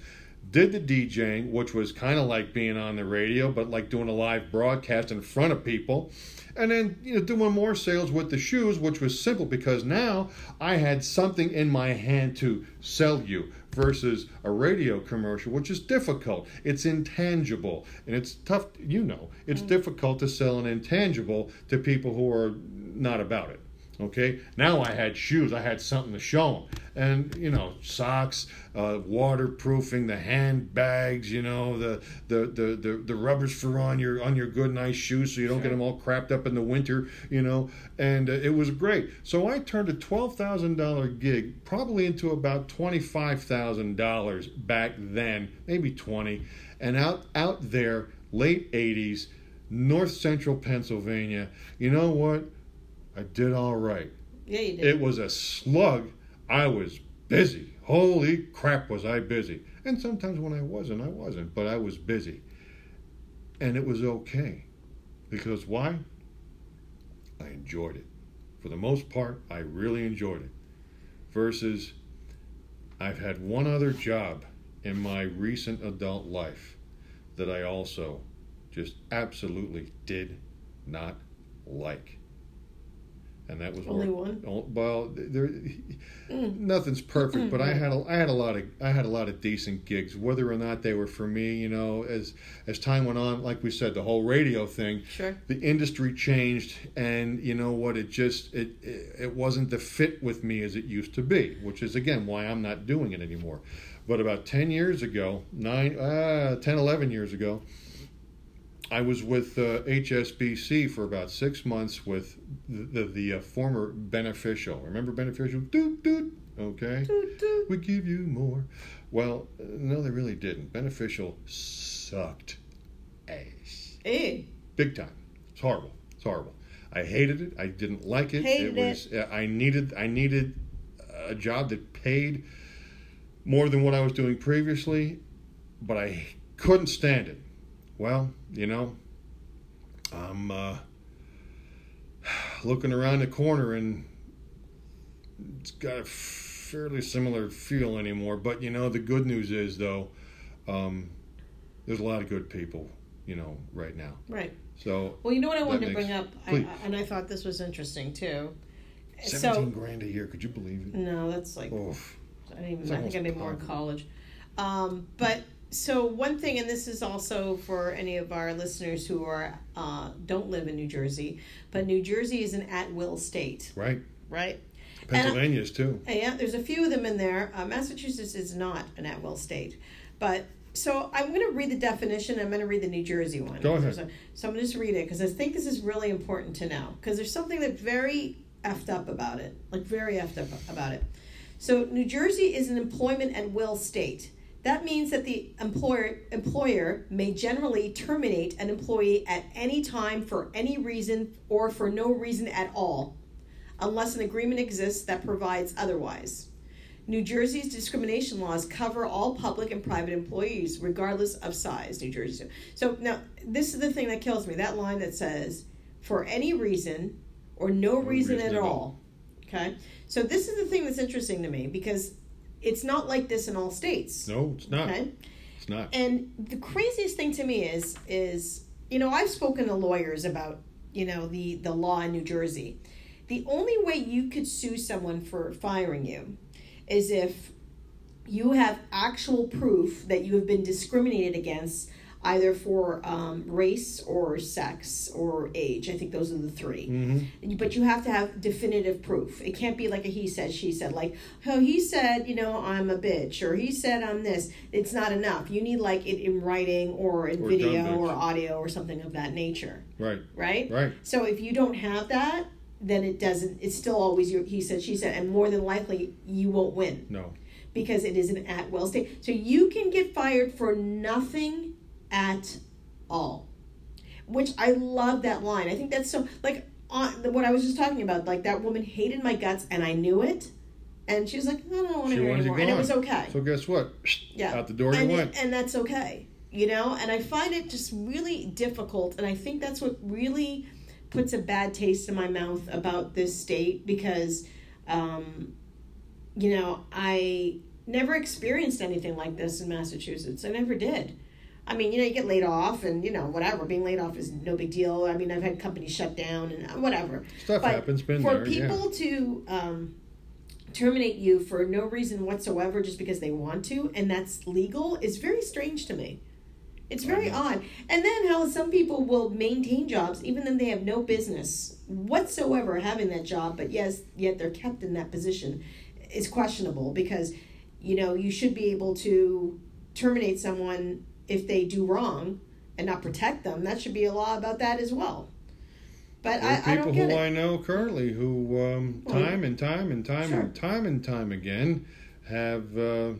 Did the DJing, which was kind of like being on the radio, but like doing a live broadcast in front of people, and then you know doing more sales with the shoes, which was simple because now I had something in my hand to sell you versus a radio commercial, which is difficult. It's intangible and it's tough. You know, it's mm. difficult to sell an intangible to people who are not about it. Okay, now I had shoes. I had something to show them, and you know, socks, uh, waterproofing, the handbags, you know, the, the the the the rubbers for on your on your good nice shoes, so you don't get them all crapped up in the winter, you know. And uh, it was great. So I turned a twelve thousand dollar gig probably into about twenty five thousand dollars back then, maybe twenty, and out out there, late eighties, North Central Pennsylvania. You know what? I did all right. yeah, you did. It was a slug. I was busy. Holy crap, was I busy. And sometimes when I wasn't, I wasn't, but I was busy. And it was okay. Because why? I enjoyed it. For the most part, I really enjoyed it. Versus, I've had one other job in my recent adult life that I also just absolutely did not like. And that was Only work- one? Oh, well, there, Mm. nothing's perfect, but I had a, I had a lot of I had a lot of decent gigs. Whether or not they were for me, you know, as as time went on, like we said, the whole radio thing, Sure. the industry changed, and you know what? It just it it, it wasn't the fit with me as it used to be, which is again why I'm not doing it anymore. But about ten years ago, nine, uh, 10, 11 years ago, I was with uh, HSBC for about six months with the the, the uh, former beneficial. Remember beneficial? Doot doot. Okay. Toot, toot. We give you more. Well, uh, no, they really didn't. Beneficial sucked ass. Hey, Big time. It's horrible. It's horrible. I hated it. I didn't like it. Hated it was. uh, I needed. I needed a job that paid more than what I was doing previously, but I couldn't stand it. Well, you know, I'm uh, looking around the corner and it's got a fairly similar feel anymore. But you know, the good news is though, um, there's a lot of good people, you know, right now. right. So Well, you know what I That wanted to bring up, I, and I thought this was interesting too. seventeen So grand a year. Could you believe it? no, that's like Oh, I didn't even. I think I almost did more in college. Um, but so one thing, and this is also for any of our listeners who are uh, don't live in New Jersey, but New Jersey is an at-will state, right. right? Pennsylvania's too. Uh, Yeah, there's a few of them in there. Uh, Massachusetts is not an at-will state, but so I'm going to read the definition. I'm going to read the New Jersey one. Go ahead. So, so I'm going to just read it because I think this is really important to know because there's something that's very effed up about it, like very effed up about it. So New Jersey is an employment at will state. That means that the employer employer may generally terminate an employee at any time for any reason or for no reason at all, unless an agreement exists that provides otherwise. New Jersey's discrimination laws cover all public and private employees, regardless of size. New Jersey. So now, this is the thing that kills me. That line that says, "For any reason or no, reason, reason at at all." all. Okay. So this is the thing that's interesting to me because it's not like this in all states. No, it's not. Okay. It's not. And the craziest thing to me is is you know I've spoken to lawyers about you know the the law in New Jersey. The only way you could sue someone for firing you is if you have actual proof that you have been discriminated against either for um, race or sex or age. I think those are the 3 Mm-hmm. But you have to have definitive proof. It can't be like a he said, she said, like, oh, he said, you know, I'm a bitch, or he said I'm this. It's not enough. You need like it in writing or in Or video or audio or something of that nature, Right. right? Right. So if you don't have that, then it doesn't. It's still always your he said, she said, and more than likely you won't win No. because it is an at will state. So you can get fired for nothing at all. Which I love that line. I think that's so like on what I was just talking about. Like that woman hated my guts and I knew it. And she was like, I don't want to hear anymore. And it was okay. So guess what? Yeah. Out the door and you went. and that's okay. You know, and I find it just really difficult and I think that's what really puts a bad taste in my mouth about this state because um you know, I never experienced anything like this in Massachusetts. I never did. I mean, you know, you get laid off and, you know, whatever. Being laid off is no big deal. I mean, I've had companies shut down and whatever. Stuff But happens. Been For there. people to um, terminate you for no reason whatsoever just because they want to, and that's legal, is very strange to me. It's very Mhm. odd. And then how some people will maintain jobs even though they have no business whatsoever having that job, but yes, yet they're kept in that position is questionable because, you know, you should be able to terminate someone if they do wrong and not protect them. That should be a law about that as well. But There I, I people don't get who it. I know currently who, um, Well, time and time and time sure. and time and time again, have, uh,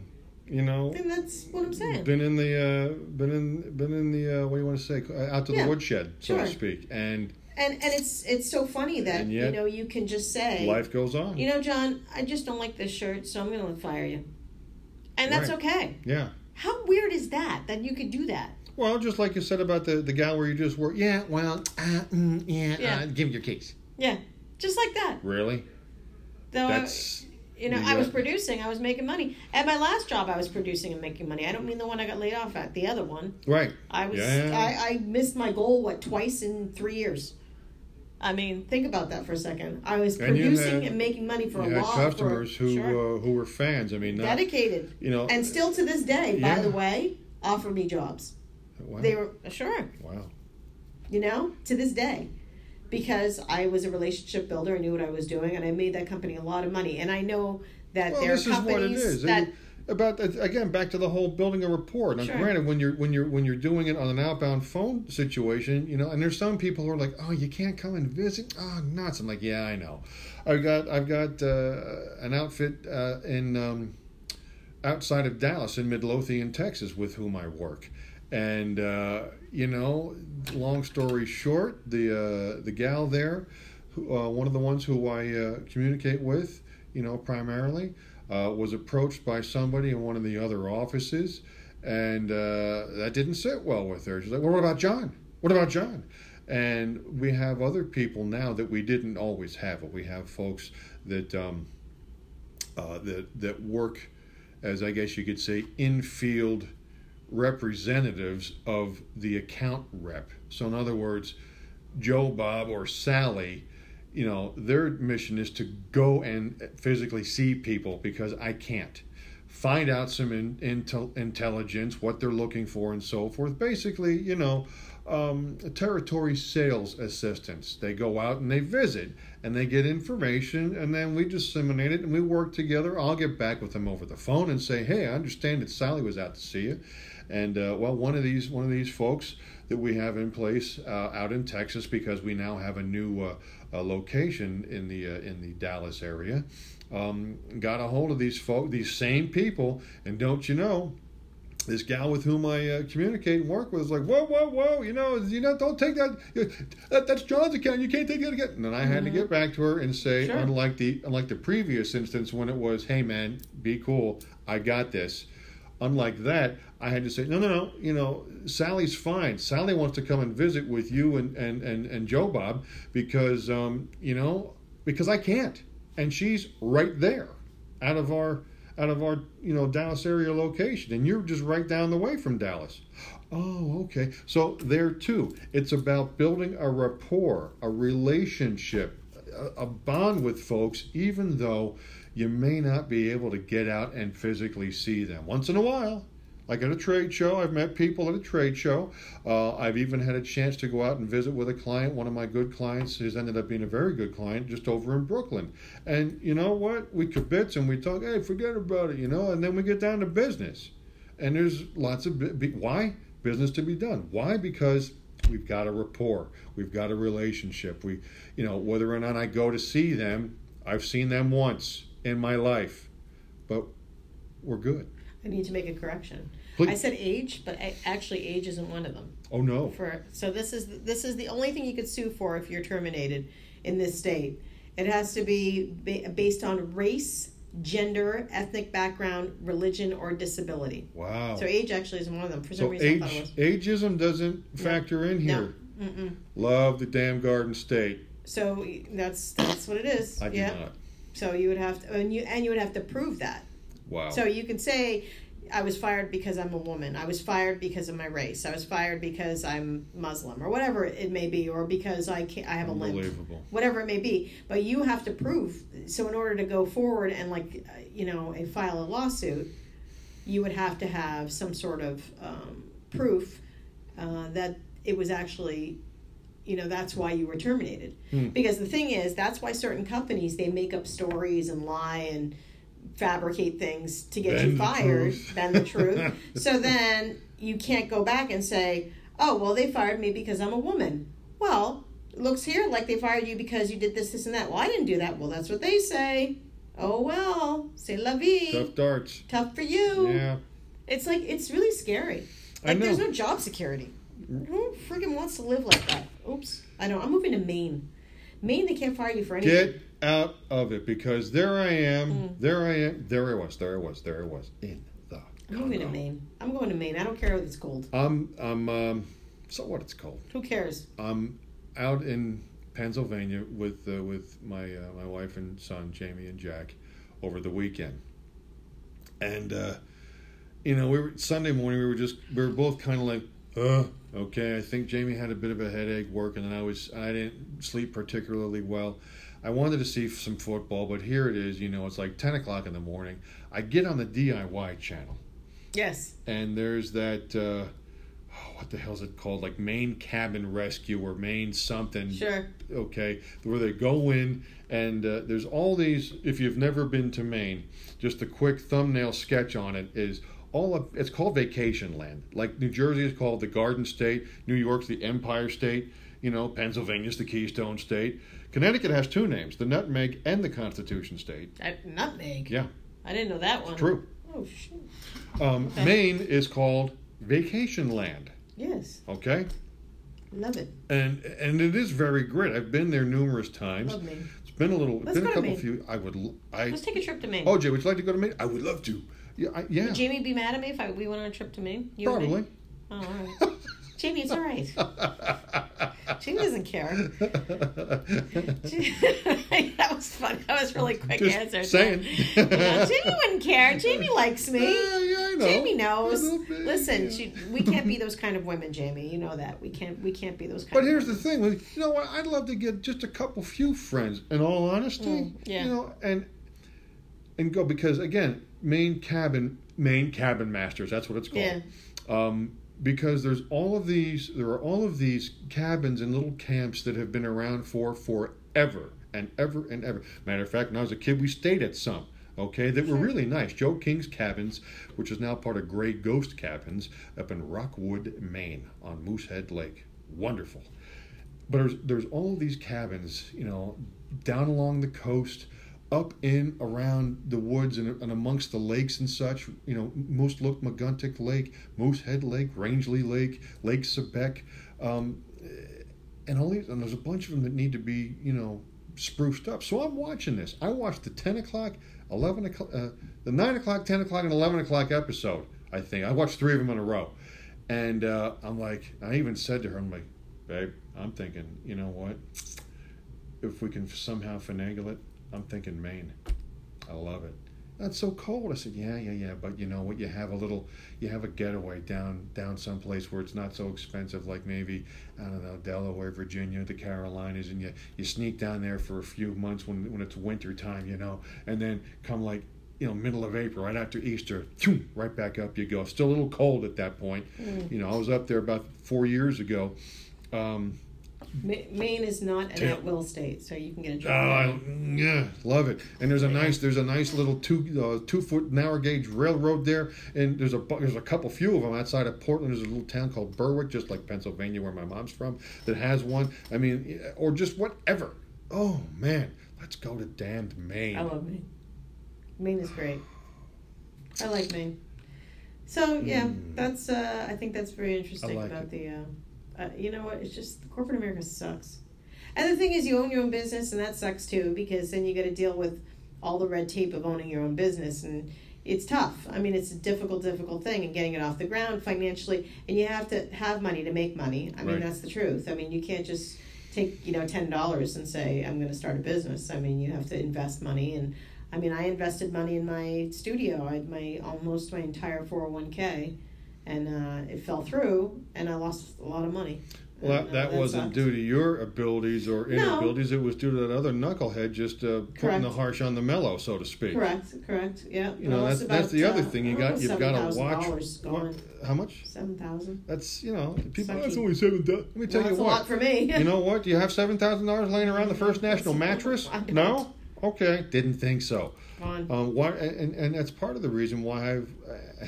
you know, And that's what I'm saying. been in the, uh, been in, been in the, uh, what do you want to say, uh, out to Yeah, the woodshed, so to speak, and And and it's it's so funny that And you know you can just say, life goes on. you know, John, I just don't like this shirt, so I'm going to fire you, and that's Right. okay. yeah. How weird is that? That you could do that? Well, just like you said about the the gal where you just were, Yeah. Well. Uh, mm, yeah. Yeah. Uh, give me your case. Yeah, just like that. Really? Though That's. I, you know, I was producing, I was making money. At my last job, I was producing and making money. I don't mean the one I got laid off at. The other one, Right. I was Yeah. I, I missed my goal what twice in three years. I mean, think about that for a second. I was And producing had- and making money for You a had law customers for, who sure. uh, who were fans. I mean, not, dedicated. you know. And still to this day, by the way, offer me jobs. wow. They were sure, wow. you know, to this day. Because I was a relationship builder, I knew what I was doing, and I made that company a lot of money. And I know that Well, there are this is what it companies that about again back to the whole building a rapport. Now, Sure. granted, when you're when you're when you're doing it on an outbound phone situation, you know, and there's some people who are like, "Oh, you can't come and visit." Oh, nuts! I'm like, "Yeah, I know." I've got I've got uh, an outfit uh, in um, outside of Dallas in Midlothian, Texas, with whom I work, and uh, you know, long story short, the uh, the gal there, who, uh, one of the ones who I uh, communicate with, you know, primarily uh, was approached by somebody in one of the other offices, and uh, that didn't sit well with her. She's like, "Well, what about John? What about John?" And we have other people now that we didn't always have. We have folks that um, uh, that that work, as I guess you could say, in field representatives of the account rep. So, in other words, Joe, Bob, or Sally you know, their mission is to go and physically see people because I can't. Find out some in, intel, intelligence, what they're looking for, and so forth. Basically, you know, um, territory sales assistants. They go out and they visit and they get information, and then we disseminate it and we work together. I'll get back with them over the phone and say, "Hey, I understand that Sally was out to see you." And uh, well, one of these one of these folks that we have in place uh, out in Texas because we now have a new uh, uh, location in the uh, in the Dallas area. Um, got a hold of these folk, these same people, and don't you know, this gal with whom I uh, communicate and work with is like, whoa, whoa, whoa, you know, you know, don't take that. that that's John's account. You can't take that again. And then I had to get back to her and say, Sure. unlike the unlike the previous instance when it was, hey man, be cool, I got this. Unlike that, I had to say, no, no, no, you know, Sally's fine. Sally wants to come and visit with you and, and, and, and Joe Bob because, um, you know, because I can't. And she's right there out of our out of our you know Dallas area location and you're just right down the way from Dallas. Oh, okay. So there too, it's about building a rapport, a relationship. a, a bond with folks, even though you may not be able to get out and physically see them. Once in a while, like at a trade show, I've met people at a trade show. Uh, I've even had a chance to go out and visit with a client. One of my good clients has ended up being a very good client just over in Brooklyn. And you know what? We kibitz and we talk, hey, forget about it, you know, and then we get down to business. And there's lots of, why? Business to be done. Why? Because we've got a rapport, we've got a relationship. We, you know, whether or not I go to see them, I've seen them once in my life, but we're good. I need to make a correction. Please. I said age, but I, actually age isn't one of them. Oh no. For so this is this is the only thing you could sue for if you're terminated in this state. It has to be based on race, gender, ethnic background, religion, or disability. Wow. So age actually isn't one of them. For some So reason, I thought age, it was. ageism doesn't factor in No. here. Mm-mm. Love the damn Garden State. So that's that's what it is. I do yeah. not. So you would have to, and you and you would have to prove that. Wow. So you can say, I was fired because I'm a woman. I was fired because of my race. I was fired because I'm Muslim, or whatever it may be, or because I can't, I have a limp. Unbelievable. Whatever it may be, but you have to prove. So in order to go forward and like, uh, you know, a file a lawsuit, you would have to have some sort of um, proof uh, that it was actually you know that's why you were terminated Hmm. because the thing is that's why certain companies they make up stories and lie and fabricate things to get Bend you fired truth. bend the truth so then you can't go back and say oh well they fired me because i'm a woman well it looks here like they fired you because you did this this and that well i didn't do that well that's what they say oh well c'est la vie Tough darts. tough for you Yeah. it's like it's really scary. I Like know. there's no job security. Who freaking wants to live like that? Oops. I know. I'm moving to Maine. Maine, they can't fire you for anything. Get out of it because there I am. Mm. There I am. There I was. There I was. There I was in the. I'm going to Maine. I'm going to Maine. I don't care if it's cold. I'm. I'm. Um, so what? It's cold. Who cares? I'm out in Pennsylvania with uh, with my uh, my wife and son Jamie and Jack over the weekend, and uh, you know we were Sunday morning. We were just we were both kind of like, uh, okay. I think Jamie had a bit of a headache working, and I was I didn't sleep particularly well. I wanted to see some football, but here it is. You know, it's like ten o'clock in the morning. I get on the DIY channel Yes. and there's that uh, oh, what the hell's it called like Maine cabin rescue or Maine something Sure. okay where they go in and uh, there's all these if you've never been to maine just a quick thumbnail sketch on it is all of it's called vacation land like new jersey is called the garden state new york's the empire state you know pennsylvania's the keystone state connecticut has two names the nutmeg and the constitution state I, nutmeg. yeah I didn't know that one. true Oh shoot. um, Okay. maine is called vacation land Yes. okay Love it. and and it is very great i've been there numerous times Love Maine. it's been a little Let's been a couple Maine. few i would I. Let's take a trip to Maine. oh jay would you like to go to maine i would love to yeah I, yeah Would Jamie be mad at me if I, we went on a trip to Maine? You probably Oh, all right. Jamie, it's all right. Jamie doesn't care. that was fun. That was really quick Just answer. saying. You know, Jamie wouldn't care. Jamie likes me. Yeah, yeah, I know. Jamie knows. Listen, she, we can't be those kind of women, Jamie. You know that. We can't. We can't be those kind. But here's the thing, you know what? I'd love to get just a couple few friends. In all honesty, Mm, yeah. you know, and and go because again, Maine cabin, Maine cabin masters. That's what it's called. Yeah. Um, because there's all of these, there are all of these cabins and little camps that have been around for forever and ever and ever. Matter of fact, when I was a kid, we stayed at some. Okay, that were really nice. Joe King's Cabins, which is now part of Gray Ghost Cabins, up in Rockwood, Maine, on Moosehead Lake. Wonderful. But there's there's all of these cabins, you know, down along the coast, up in around the woods and, and amongst the lakes and such. You know, Mooselookmeguntic Lake, Moosehead Lake, Rangeley Lake, Lake Sebec, um, and all these. And there's a bunch of them that need to be, you know, spruced up. So I'm watching this. I watched the ten o'clock, eleven o'clock, uh, the nine o'clock, ten o'clock, and eleven o'clock episode. I think I watched three of them in a row, and uh, I'm like, I even said to her, I'm like, babe, I'm thinking, you know what? If we can somehow finagle it, I'm thinking Maine. I love it. That's so cold. I said, yeah, yeah, yeah. But you know what? You have a little, you have a getaway down down someplace where it's not so expensive, like maybe I don't know Delaware, Virginia, the Carolinas, and you you sneak down there for a few months when when it's winter time, you know, and then come like you know middle of April, right after Easter, right back up you go. Still a little cold at that point. Mm. You know, I was up there about four years ago. Um, Ma- Maine is not an at-will state, so you can get a Oh, job. Yeah, love it. And there's a nice, there's a nice little two uh, two foot narrow gauge railroad there, and there's a bu- there's a couple few of them outside of Portland. There's a little town called Berwick, just like Pennsylvania, where my mom's from, that has one. I mean, or just whatever. Oh man, let's go to damned Maine. I love Maine. Maine is great. I like Maine. So yeah, Mm. that's uh, I think that's very interesting like about it. the. Uh, uh, you know what? It's just corporate America sucks. And the thing is, you own your own business, and that sucks too because then you got to deal with all the red tape of owning your own business, and it's tough. I mean, it's a difficult, difficult thing, and getting it off the ground financially, and you have to have money to make money. I mean, Right. that's the truth. I mean, you can't just take you know ten dollars and say I'm going to start a business. I mean, you have to invest money, and I mean, I invested money in my studio. I had my almost my entire four hundred one k, and uh, it fell through, and I lost a lot of money. Well, that, uh, that wasn't sucked. due to your abilities or No. inabilities. It was due to that other knucklehead just uh, putting the harsh on the mellow, so to speak. Correct, correct. Yeah. You know, that's it's that's the about, other uh, thing. You got you've got to watch. what- how much? Seven thousand. That's you know people. Sucky. That's only seven thousand. Let me tell Well, you that's a what. lot for me. you know what? Do you have seven thousand dollars laying around the First National mattress? No. Okay, didn't think so. Um, why? And and that's part of the reason why I've. Uh,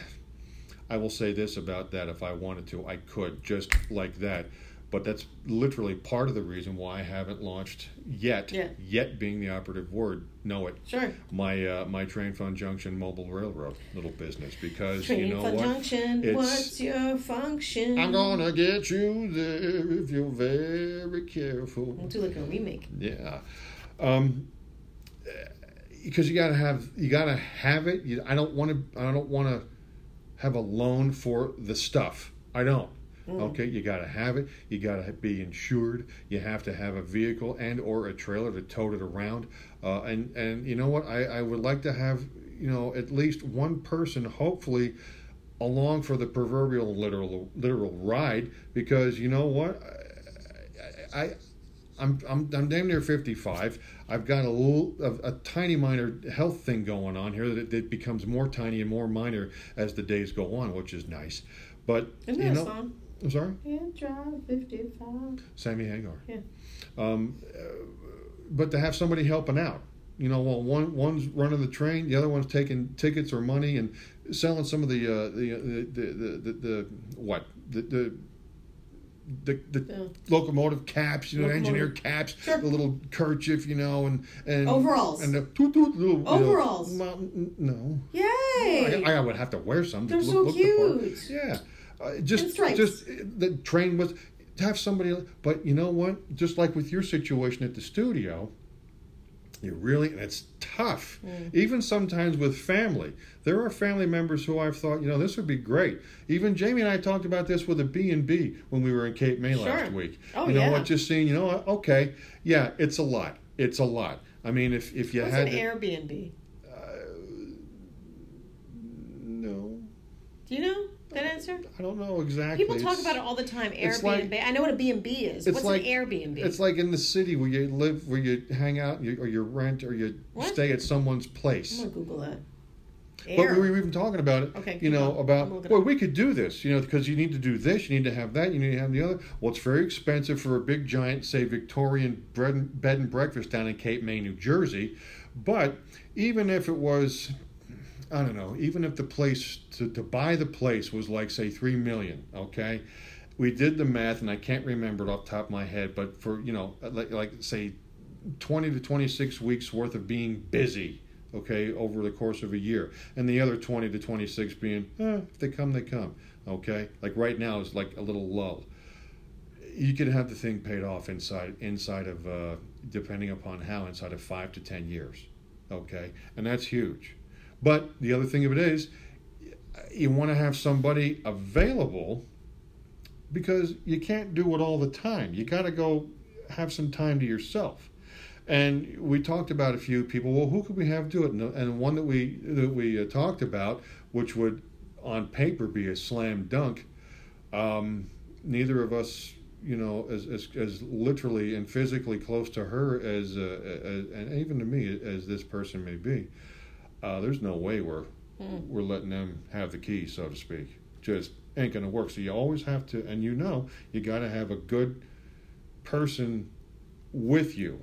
I will say this about that. If I wanted to, I could just like that. But that's literally part of the reason why I haven't launched yet. Yeah. Yet being the operative word. Know it. Sure. My uh, my Train Fund Junction Mobile Railroad little business because Train you know for what. junction. It's- What's your function? I'm gonna get you there if you're very careful. We'll do like a remake. Yeah, um, because you gotta have you gotta have it. You, I don't want to. I don't want to have a loan for the stuff. I don't. Mm. Okay, you gotta have it. You gotta be insured. You have to have a vehicle and or a trailer to tote it around. Uh, and and you know what? I I would like to have you know at least one person, hopefully, along for the proverbial literal literal ride because you know what I, I I'm, I'm I'm damn near 55. I've got a little a, a tiny minor health thing going on here that it becomes more tiny and more minor as the days go on, which is nice. But Isn't you know, song? I'm sorry, Can't drive 55. Sammy Hagar. Yeah. Um, but to have somebody helping out, you know, well, one one's running the train, the other one's taking tickets or money and selling some of the uh, the, uh, the, the, the the the what the the the, the Yeah. locomotive caps, you know, engineer caps, Sure. the little kerchief, you know, and and Overalls. and the toot, toot, little you know, Overalls. no, Yay! I, I would have to wear some. They're look, so look the cute. Yeah, uh, just just uh, the train was to have somebody. But you know what? Just like with your situation at the studio, you really and it's tough. Mm. Even sometimes with family, there are family members who I've thought, you know, this would be great. Even Jamie and I talked about this with a B and B when we were in Cape May last week. Oh, you know yeah. what? Just seeing, you know what? Okay, yeah, it's a lot. It's a lot. I mean, if if you What's had an to- Airbnb? uh, no. Do you know that answer? I don't know exactly. People talk It's- about it all the time. Airbnb. like- I know what a B&B is. it's What's like- an Airbnb? It's like in the city where you live, where you hang out, you, or you rent, or you What? stay at someone's place. I'm gonna Google that. But we were even talking about it. Okay, You know about well, we could do this. You know, because you need to do this, you need to have that, you need to have the other. Well, it's very expensive for a big giant, say Victorian bread and, bed and breakfast down in Cape May, New Jersey. But even if it was, I don't know, even if the place to, to buy the place was like say three million, okay. We did the math, and I can't remember it off the top of my head, but for you know, like, like say 20 to 26 weeks worth of being busy okay over the course of a year and the other 20 to 26 being eh, if they come they come okay? Like right now is like a little lull. You could have the thing paid off inside inside of uh, depending upon how inside of five to ten years okay? And that's huge but the other thing of it is you want to have somebody available because you can't do it all the time you got to go have some time to yourself And we talked about a few people. Well, who could we have do it? And, one that we that we uh, talked about, which would on paper be a slam dunk. Um, neither of us, you know, as, as as literally and physically close to her as, uh, as and even to me as this person may be. Uh, there's no way we're Hmm. we're letting them have the key, so to speak. Just ain't gonna work. So you always have to, and you know, you got to have a good person with you,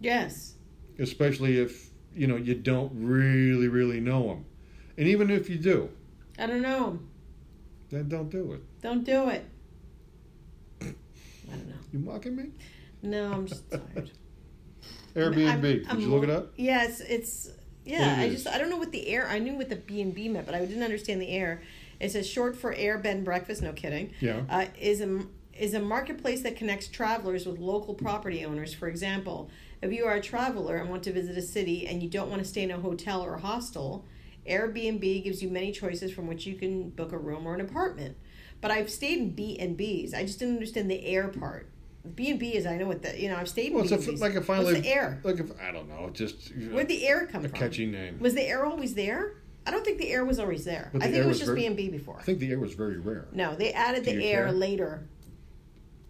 Yes. especially if you know you don't really, really know them. And even if you do, I don't know. then don't do it. Don't do it. I don't know. You mocking me? No, I'm just tired. Airbnb. I'm- Did I'm you look it up? Yes, it's yeah. I just I don't know what the air. I knew what the B and B meant, but I didn't understand the air. It says short for air bed and breakfast. No kidding. Yeah. Uh, is a is a marketplace that connects travelers with local property owners. For example, if you are a traveler and want to visit a city and you don't want to stay in a hotel or a hostel, Airbnb gives you many choices from which you can book a room or an apartment. But I've stayed in B and B's. I just didn't understand the air part. B and B is I know what the you know I've stayed in Well, B it's and a, like if I What's the air? like if I don't know, just Where'd the air come a from? catchy name. Was the air always there? I don't think the air was always there. I think it was was just B and B before. I think the air was very rare. No, they added Do the air care? later.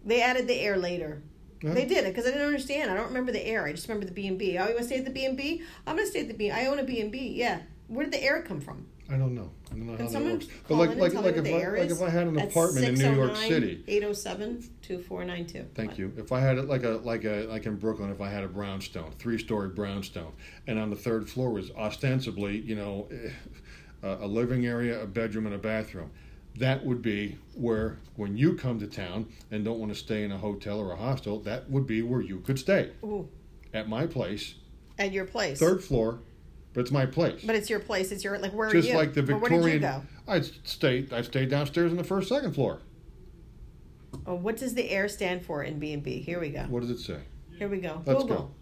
They added the air later. They did it because I didn't understand. I don't remember the air. I just remember the B and B. Oh, you want to stay at the B and B? I'm gonna stay at the B. I own a B and B. Yeah. Where did the air come from? I don't know. I don't know Can how that someone works. But call like in and like tell like if the I, like is? if I had an apartment in New York City. 807-2492. Thank What? you. If I had it like a like a like in Brooklyn, if I had a brownstone, three story brownstone, and on the third floor was ostensibly, you know, eh, a, a living area, a bedroom, and a bathroom. That would be where, when you come to town and don't want to stay in a hotel or a hostel, that would be where you could stay. Ooh, At my place, at your place. third floor, but it's my place. But it's your place. It's your like. Where Just are you? Just like the Or where did you Victorian, go? I stayed. I stayed downstairs on the first, second floor. Oh, what does the air stand for in B and B? Here we go. What does it say? Here we go. Let's Google.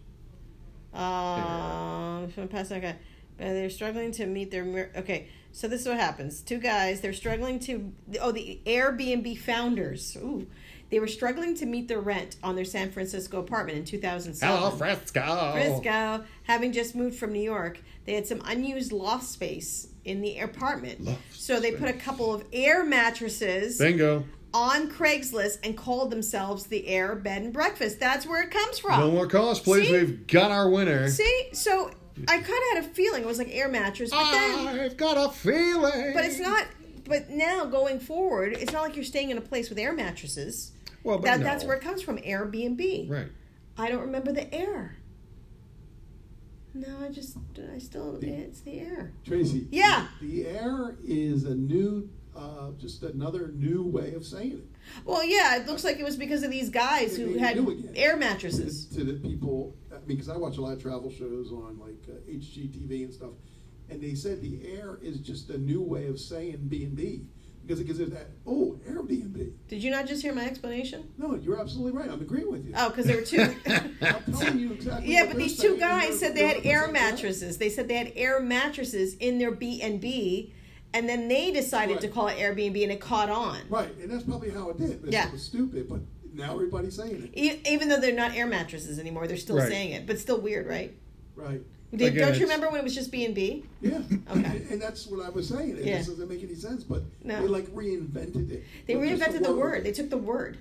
Um, from past okay, Uh, they're struggling to meet their okay. So this is what happens. Two guys, they're struggling to oh the Airbnb founders. Ooh, they were struggling to meet their rent on their San Francisco apartment in 2007. Hello, Fresco. Frisco, having just moved from New York, they had some unused loft space in the apartment. Loft so they put a couple of air mattresses Bingo. on Craigslist and called themselves the Air Bed and Breakfast. That's where it comes from. No more calls, please. See? We've got our winner. See, so I kind of had a feeling it was like air mattress, but then, I've got a feeling. but it's not. But now going forward, it's not like you're staying in a place with air mattresses. Well, but That no. that's where it comes from, Airbnb. Right. I don't remember the air. No, I just I still it's the air. Tracy. Yeah. The air is a new, uh, just another new way of saying it. Well, yeah, it looks like it was because of these guys who They had do again. air mattresses. to the people, I mean, because I watch a lot of travel shows on like uh, HGTV and stuff, and they said the air is just a new way of saying B and B because it gives it that oh Airbnb. Did you not just hear my explanation? No, you're absolutely right. I'm agreeing with you. Oh, because there were two. I'm telling you exactly. Yeah, what but these two guys said they had air 100% mattresses. They said they had air mattresses in their B and B, and then they decided to call it Airbnb, and it caught on. Right, and that's probably how it did. But Yeah. It was stupid, but now everybody's saying it. E- Even though they're not air mattresses anymore, they're still Right. saying it, but still weird, right? Right. Did, Again, don't you remember when it was just B and B? Yeah. Okay. And, that's what I was saying. It Yeah. doesn't make any sense. But No. they like reinvented it. They reinvented the word. it. They took the word.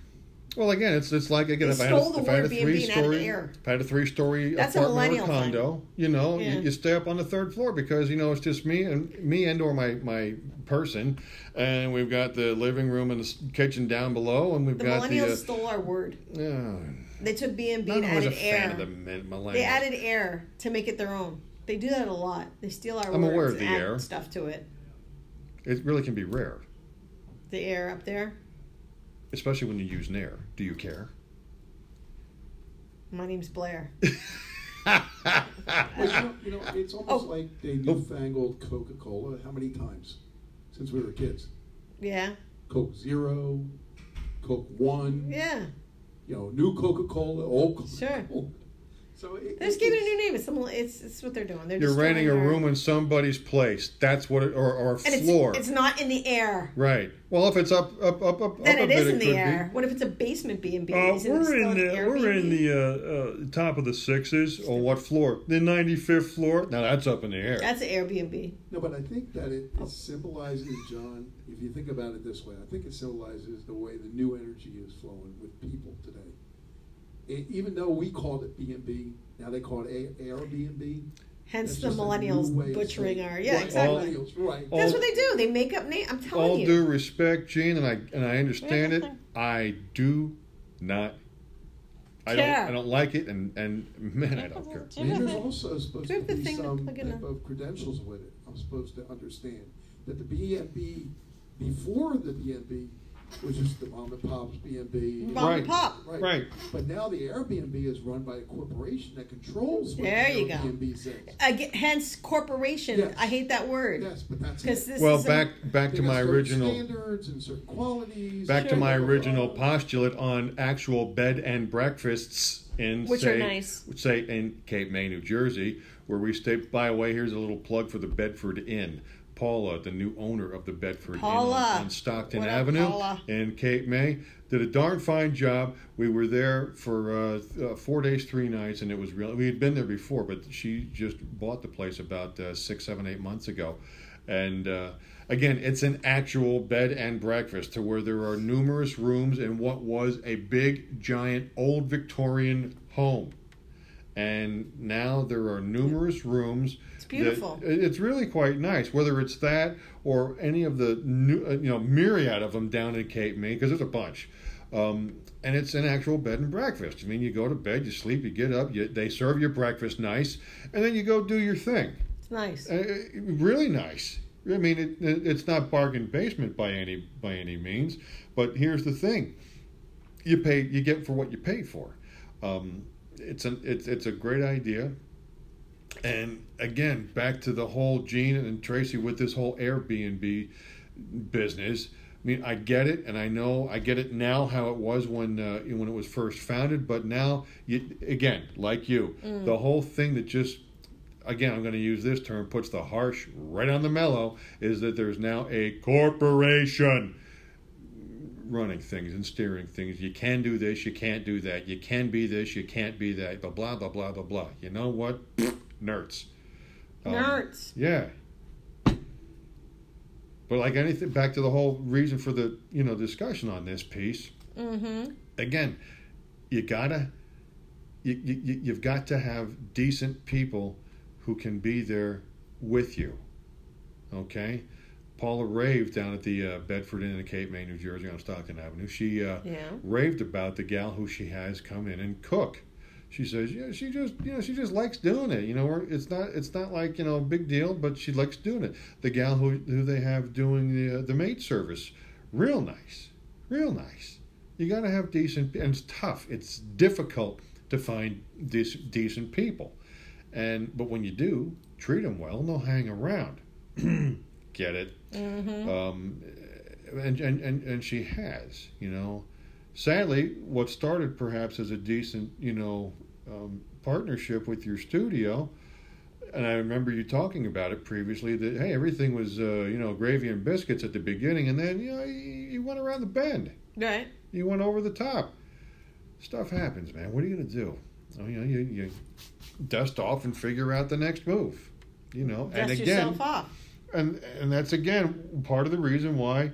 Well, again, it's it's like again, They if I, had a, the if I had a word B&B three story, the air. if I had a three story That's a apartment or millennial thing. condo, you know, Yeah. you, you stay up on the third floor because you know it's just me and me and or my my person, and we've got the living room and the kitchen down below, and we've The got millennials the. Uh, stole our word. yeah, They took B and B and always a added fan air. of the millennials. They added air to make it their own. They do that a lot. They steal our I'm words aware of and the add air. stuff to it. It really can be rare, The air up there. especially when you use Nair. Do you care? My name's Blair. Well, you, know, you know, it's almost Oh. like they oh. newfangled Coca Cola. How many times since we were kids? Yeah. Coke Zero, Coke One. Yeah. You know, new Coca Cola, old Coca Sure. Cola. So it, They're just it- giving it a new name. It's, some, it's it's what they're doing. They're You're renting a throwing room in somebody's place. That's what it, or or and floor. It's, it's not in the air. right. Well, if it's up up up up, Then up a it bit, in it the could air. What if it's a basement B and B? Uh, Is it we're in an the we're in the uh, uh, top of the sixes. or what floor? The 95th floor. Now that's up in the air. That's an Airbnb. No, but I think that it, it symbolizes, John, if you think about it this way, I think it symbolizes the way the new energy is flowing with people today. It, even though we called it B&B, now they call it A- Airbnb. Hence the millennials new way of butchering our yeah Right, exactly. millennials, right. All- That's what they do. They make up names. I'm telling All you. All due respect, Gene, and I and I understand it. I do not. I Care. don't. I don't like it, and and man, I don't care. Yeah. And there's also supposed to have the be thing some plug type of credentials with it. I'm supposed to understand that the B&B before the B&B was is the mom and pop's B&B. Mom Right. and pop. Right. Right. But now the Airbnb is run by a corporation that controls what There the you go. Says. Again, hence corporation. Yes. I hate that word Yes, but that's because it. this Well, is a- back back to my original. standards and certain qualities. Back to my Blah, blah, original postulate on actual bed and breakfasts in Which say, are nice. say in Cape May, New Jersey, where we stay. By the way, here's a little plug for the Bedford Inn. Paula, the new owner of the Bedford Paula. Inn on, on Stockton What Avenue Paula? in Cape May, did a darn fine job. We were there for uh, uh, four days, three nights, and it was real. We had been there before, but she just bought the place about uh, six, seven, eight months ago, and. Uh, Again, it's an actual bed and breakfast to where there are numerous rooms in what was a big, giant, old Victorian home. And now there are numerous rooms. It's beautiful. it's really quite nice, whether it's that or any of the new, uh, you know, myriad of them down in Cape May, because there's a bunch. Um, and it's an actual bed and breakfast. I mean, you go to bed, you sleep, you get up, you, they serve your breakfast nice, and then you go do your thing. it's nice. Uh, really nice. I mean, it, it, it's not bargain basement by any by any means, but here's the thing: you pay, you get for what you pay for. Um, it's an it's it's a great idea. And again, back to the whole Gene and Tracy with this whole Airbnb business. I mean, I get it, and I know I get it now how it was when uh, when it was first founded. But now, you, again, like you, the whole thing that just again, I'm going to use this term, puts the harsh right on the mellow, is that there's now a corporation running things and steering things. You can do this, you can't do that. You can be this, you can't be that. Blah blah blah blah blah blah. You know what? Nerds. Um, Nerds. Yeah. But like anything, back to the whole reason for the you know discussion on this piece. Mm-hmm. Again, you gotta, you, you you've got to have decent people who can be there with you. Okay, Paula raved down at the uh, Bedford Inn in Cape May, New Jersey, on Stockton Avenue. She uh, Yeah. raved about the gal who she has come in and cook. She says, yeah, she just, you know, she just likes doing it. You know, we're- it's not, it's not like you know, a big deal, but she likes doing it. The gal who who they have doing the uh, the maid service, real nice, real nice. You got to have decent, and it's tough. It's difficult to find decent decent people, and but when you do, treat them well, and they'll hang around. Get it? Mm-hmm. um, and, and, and, and she has, you know. Sadly, what started perhaps as a decent, you know, um, partnership with your studio, and I remember you talking about it previously that hey, everything was uh, you know gravy and biscuits at the beginning, and then you know you, you went around the bend, Right. you went over the top. Stuff happens, man. What are you gonna do? Oh, you know, you, you dust off and figure out the next move. You know, and Dust again, yourself off. and and that's again part of the reason why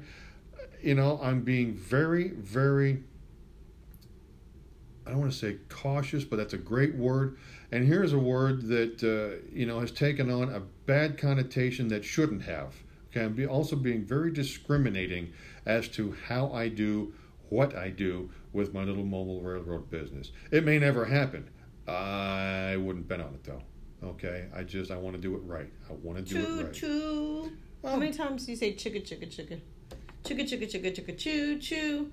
you know i'm being very very i don't want to say cautious but that's a great word and here's a word that uh, you know has taken on a bad connotation that shouldn't have okay i'm be also being very discriminating as to how i do what i do with my little mobile railroad business it may never happen i wouldn't bet on it though okay i just i want to do it right i want to do Choo it right choo. How many times do you say chugga chugga chugga? Chugga chugga chugga chugga choo choo.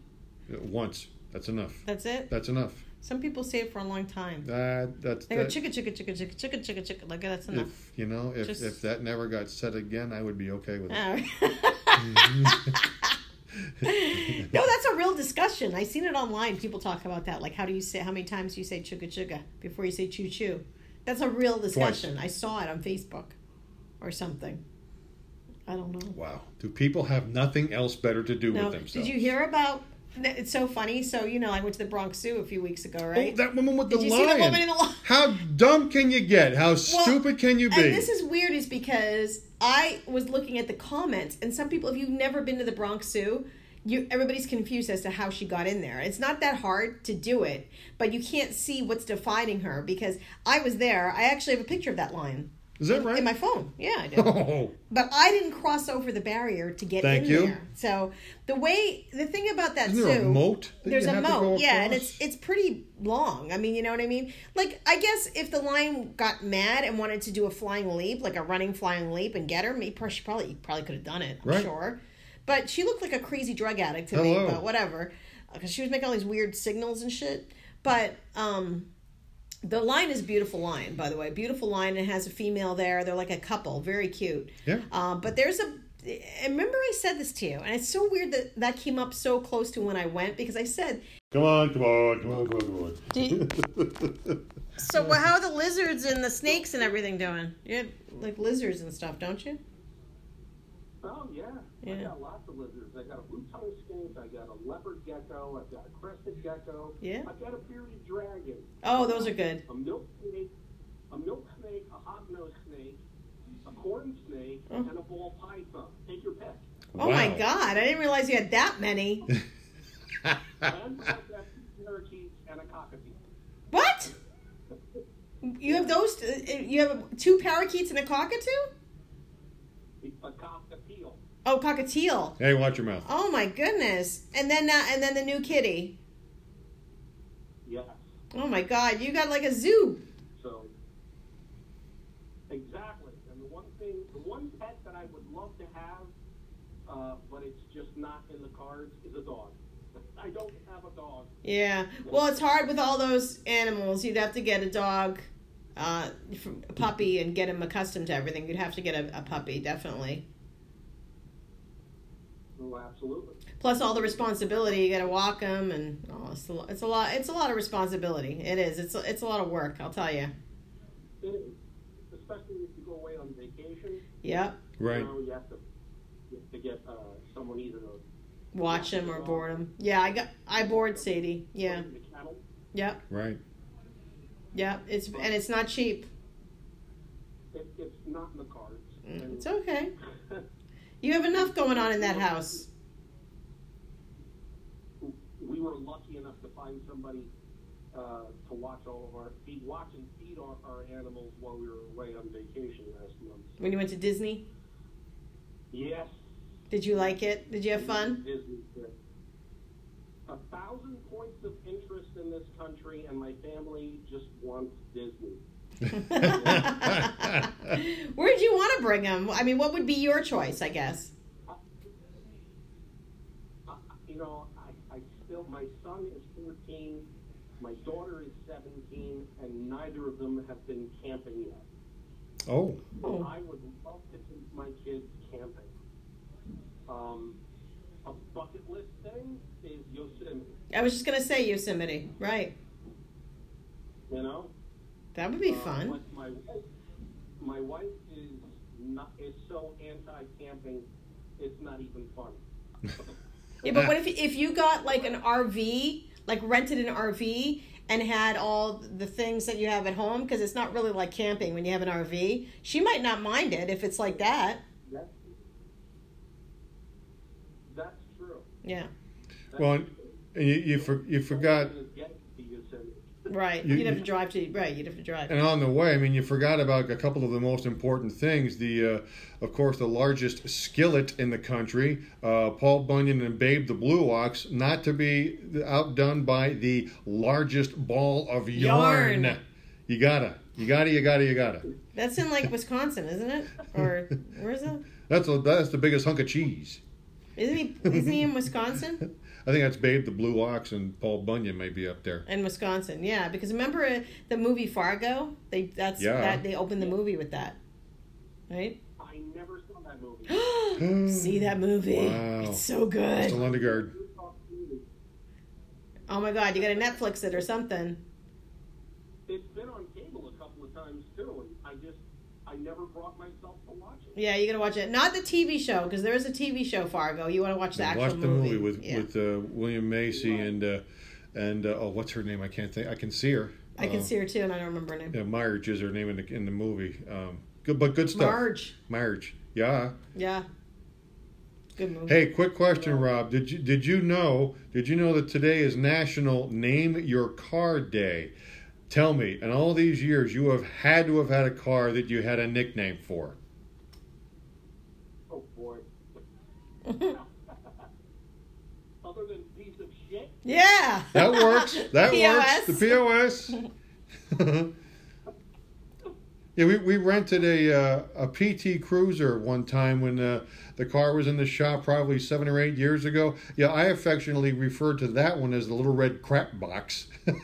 Once. That's enough. That's it. That's enough. Some people say it for a long time. That that's They go that, chugga chugga chugga chugga chugga chugga chugga. Like that's enough. if you know if, Just- if that never got said again, I would be okay with it. Right. no, that's a real discussion. I seen it online. People talk about that. Like, how do you say? How many times do you say chugga chugga before you say choo choo? That's a real discussion. I saw it on Facebook or something. I don't know. Wow. Do people have nothing else better to do with themselves? did you hear about? It's so funny. So you know, I went to the Bronx Zoo a few weeks ago, Oh, right? that woman with Did the you lion. woman in the? How dumb can you get? How stupid can you be? And this is weird, is because I was looking at the comments, and some people, if you've never been to the Bronx Zoo, you everybody's confused as to how she got in there. It's not that hard to do it, but you can't see what's defining her because I was there. I actually have a picture of that lion is that right? in my phone. Yeah, I do. oh, but I didn't cross over the barrier to get Thank in you. there. So the way the thing about that isn't there zoo, a moat? there's a have to go moat, yeah, and it's it's pretty long. I mean, you know what I mean? Like, I guess if the lion got mad and wanted to do a flying leap, like a running flying leap, and get her, maybe she probably probably could have done it. I'm Right. sure, but she looked like a crazy drug addict to Hello. me. But whatever, because she was making all these weird signals and shit. But um, the line is beautiful line by the way. Beautiful line It has a female there. They're like a couple, very cute. Yeah. Um, but there's a. I Remember, I said this to you, and it's so weird that that came up so close to when I went because I said, Come on, come on, come on, come on, come on. "So, well, how are the lizards and the snakes and everything doing? You have like lizards and stuff, don't you?" Oh yeah. I got lots of lizards. I got a blue tongue skink. I got a leopard gecko. I've got a crested gecko. Yeah. I've got a bearded dragon. Oh, those are good. A milk snake. A milk snake. A hog-nosed snake. A corn snake. Oh. And a ball python. Take your pick. Oh my god, I didn't realize you had that many. And I've two parakeets and a cockatoo. What? You have those? uh, You have two parakeets and a cockatoo? A cockatiel. Oh, cockatiel. hey, watch your mouth. Oh my goodness! And then uh, and then the new kitty. Yes. Oh my god, you got like a zoo. So exactly. And the one thing, the one pet that I would love to have, uh, but it's just not in the cards, is a dog. I don't have a dog. Yeah. Well, it's hard with all those animals. You'd have to get a dog, uh, from- a puppy, and get him accustomed to everything. You'd have to get a, a puppy, definitely. Oh, absolutely. Plus all the responsibility. You got to walk them, and oh, it's a, lo- it's a lot. It's a lot of responsibility. It is. It's a, it's a lot of work. I'll tell you. It is. Especially if you go away on vacation. Yep. Right. You know, you have to, you have to get uh, someone either to Watch them or board them. Yeah, I got. I board Sadie. Yeah. the. Yep. Right. Yep. It's and it's not cheap. It, it's not in the cards. Mm, It's okay. You have enough going on in that house. we were lucky enough to find somebody uh, to watch all of our feed, watch and feed our, our animals while we were away on vacation last month. When you went to Disney, Yes. did you like it? Did you have fun? Disney trip. A thousand points of interest in this country, and my family just wants Disney. Where'd you want to bring them? I mean, what would be your choice? I guess. You know, I, I still, my son is 14, my daughter is 17, and neither of them have been camping yet. oh, Oh. I would love to take my kids camping. Um, a bucket list thing is Yosemite. I was just gonna say Yosemite. Right. You know, That would be Uh, fun. my wife, my wife is not is so anti-camping, it's not even funny. Yeah, but what if if you got like an RV, like rented an RV and had all the things that you have at home because it's not really like camping when you have an RV. She might not mind it if it's like that. That's, that's true. Yeah. That's Well, true. and you you, for, you forgot, To get to Yosemite. Right. You- would have to drive to right. You'd have to drive. and on the way, I mean, you forgot about a couple of the most important things. The, uh, of course, the largest skillet in the country, uh, Paul Bunyan and Babe the Blue Ox, not to be outdone by the largest ball of yarn. Yarn. You gotta, you gotta, you gotta, you gotta. That's in like Wisconsin, isn't it? Or where is it? That's a, that's the biggest hunk of cheese. Isn't he? Isn't he in Wisconsin? I think that's Babe the Blue Ox and Paul Bunyan may be up there. In Wisconsin, yeah. Because remember uh, the movie Fargo? They that's Yeah. that they opened the movie with that, right? I I never saw that movie. See that movie? Wow. It's so good. Still Lundegaard. Oh my god, you gotta Netflix it or something. It's been on cable a couple of times too, and I just I never brought myself to watch it. Yeah, you gotta watch it. Not the TV show, because there is a TV show Fargo. You want to watch the actual Watch the movie, with Yeah. with uh, William Macy and uh, and uh, oh, what's her name? I can't think. I can see her. I can Uh, see her too, and I don't remember her name. Yeah, Marge is her name in the in the movie. Um, good, but good stuff. Marge. Marge. Yeah. Yeah. Good movie. Hey, quick question, Rob. Did you did you know did you know that today is National Name Your Car Day? Tell me, in all these years, you have had to have had a car that you had a nickname for. Oh boy. Other than piece of shit. yeah. That works. That POS. works. The POS. yeah, we, we rented a uh, a PT Cruiser one time when uh, the car was in the shop, probably seven or eight years ago. Yeah, I affectionately referred to that one as the little red crap box. The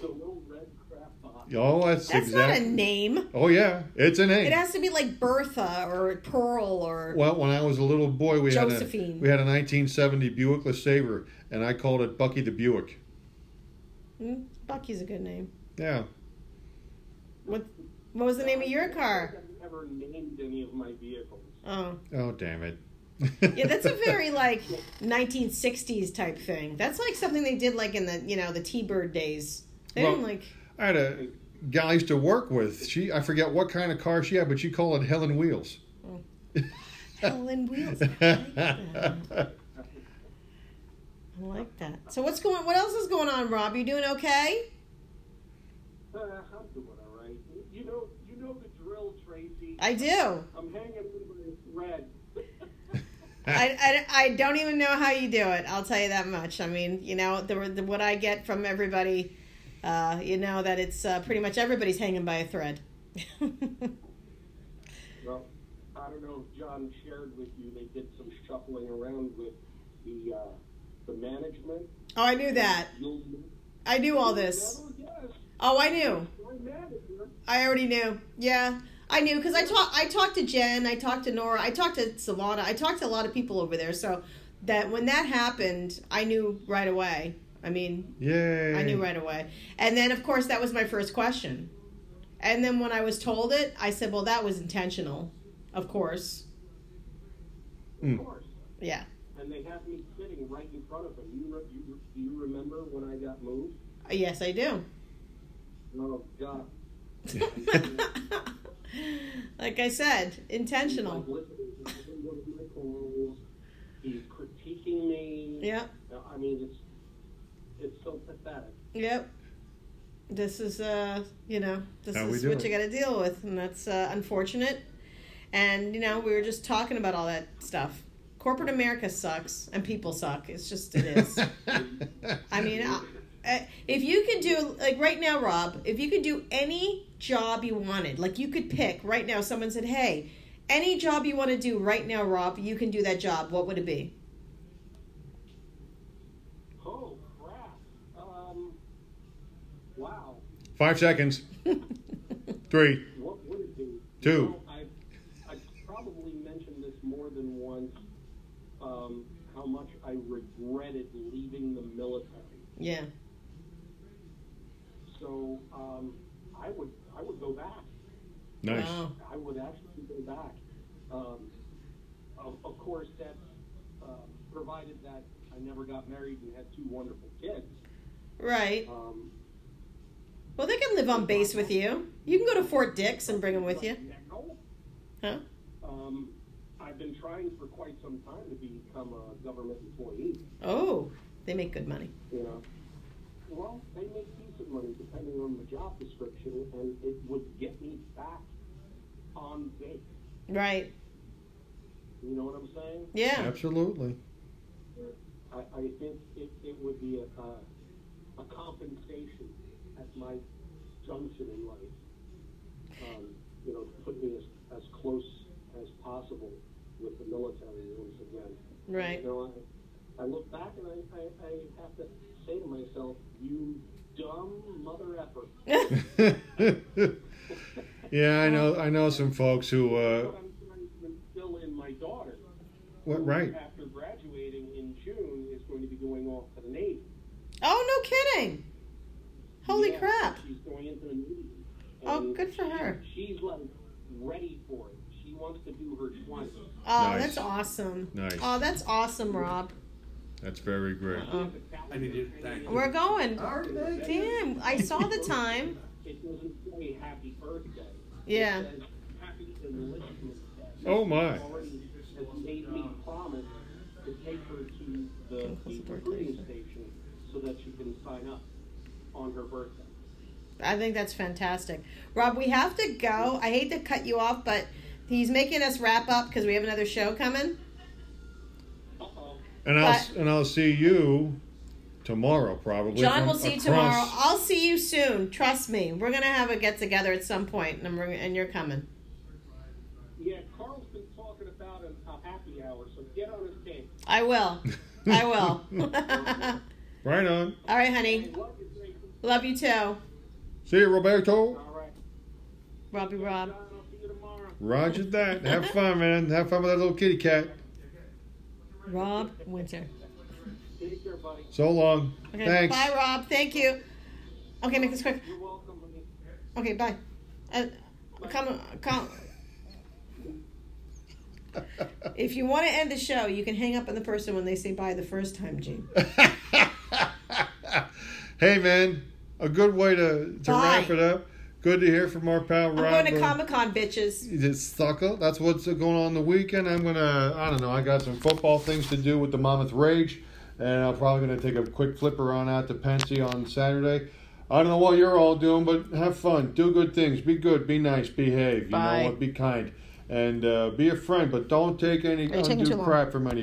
little red crap box. Oh, that's, That's exactly. not a name. Oh yeah, it's a name. It has to be like Bertha or Pearl or. Well, when I was a little boy, we had a Josephine. we had a 1970 Buick LeSabre, and I called it Bucky the Buick. Hmm? Bucky's a good name. Yeah. What What was the name of your car? I've never named any of my vehicles. Oh, Oh damn it. yeah, that's a very like 1960s type thing. That's like something they did like in the you know the T-Bird days. They Well- didn't like I had a gal I used to work with. She I forget what kind of car she had, but she called it Helen Wheels. Helen Wheels. I like that. I like that. So what's going? What else is going on, Rob? You doing okay? Uh, I'm doing all right. You know, you know the drill, Tracy. I do. I'm hanging in by a thread. I, I, I don't even know how you do it. I'll tell you that much. I mean, you know, the, the what I get from everybody, uh, you know that it's uh, pretty much everybody's hanging by a thread. Well, I don't know if John shared with you. They did some shuffling around with the uh, the management. oh, I knew that. I knew all this. Oh, I knew. I already knew. Yeah, I knew because I talked. I talked to Jen. I talked to Nora. I talked to Savannah. I talked to a lot of people over there. So that when that happened, I knew right away. I mean, Yay. I knew right away. And then, of course, that was my first question. And then when I was told it, I said, "Well, that was intentional." Of course. Mm. Of course. Yeah. And they have me sitting right in front of them. You, re- you, do you remember when I got moved? Uh, Yes, I do. Oh God. like I said, intentional. He's, like, listening to every one of my calls. He's critiquing me. Yeah. I mean, it's it's so pathetic. Yep. This is uh, you know, this How we is what it. you got to deal with, and that's uh, unfortunate. And you know, we were just talking about all that stuff. Corporate America sucks, and people suck. It's just it is. I mean, uh, uh, if you could do like right now, Rob, if you could do any job you wanted, like you could pick right now. Someone said, "Hey, any job you want to do right now, Rob, you can do that job." What would it be? Oh crap! Um, wow. Five seconds. Three. What would it be? Two. You know, I've, I've probably mentioned this more than once. Um, how much I regretted leaving the military. Yeah. So um, I would I would go back. Nice. Wow. I would actually go back. Um, of, of course, that's um, provided that I never got married and had two wonderful kids. Right. Um, Well, they can live on base with you. You can go to Fort Dix and bring them with you. now, Huh? Um, I've been trying for quite some time to become a government employee. Oh, they make good money. You know, well, they make decent money depending on the job description, and it would get me back on base. Right. You know what I'm saying? Yeah. Absolutely. I, I think it, it would be a, a, a compensation at my junction in life. Um, you know, to put me as, as close as possible with the military once again. Right. You know, I, I look back and I, I, I have to say to myself, you dumb mother effer. Yeah, I know. I know some folks who. Uh, killed in my daughter. What I'm trying to instill in my daughter. what, who, right. After graduating in June, is going to be going off to the Navy. Oh, no kidding. Holy Yeah, crap. She's going into the Navy. Oh, And good for her. She's like ready for it. She wants to do her 20. Oh, Nice. that's awesome. Nice. Oh, that's awesome, Rob. That's very great. Uh-uh. I need to thank you. We're going. All right, thank you. Damn, I saw the time. It doesn't say happy birthday. Yeah. It says happy enlistment day. Oh my. Has made me promise to take her to the, the the recruiting station so that she can sign up on her birthday. I think that's fantastic. Rob, we have to go. I hate to cut you off, but he's making us wrap up because we have another show coming. Uh-oh. And I'll But- and I'll see you tomorrow probably. John will see you tomorrow. I'll see you soon. Trust me. We're gonna have a get together at some point, and, we're, and you're coming. Yeah, Carl's been talking about a, a happy hour, so get on his game. I will. I will. Right on. All right, honey. Love you, Love you too, See you, Roberto. All right. Robbie. Rob. I'll see you tomorrow. Roger that. Have fun, man. Have fun with that little kitty cat. Rob Winter. Take care, buddy. So long. Okay. Thanks. Bye, Rob. Thank you. Okay, make this quick. You're welcome. Okay, bye. Uh, come, come. If you want to end the show, you can hang up on the person when they say bye the first time, Gene. hey, man. A good way to, to Bye. wrap it up. Good to hear from our pal I'm going to Comic Con, bitches. It's sucker. That's what's going on the weekend. I'm gonna. I don't know. I got some football things to do with the Monmouth Rage, and I'm probably gonna take a quick flipper on out to Pensy on Saturday. I don't know what you're all doing, but have fun. Do good things. Be good. Be nice. Behave. You Bye. know what? Be kind. And uh, be a friend, but don't take any Are you taking too undue crap from any.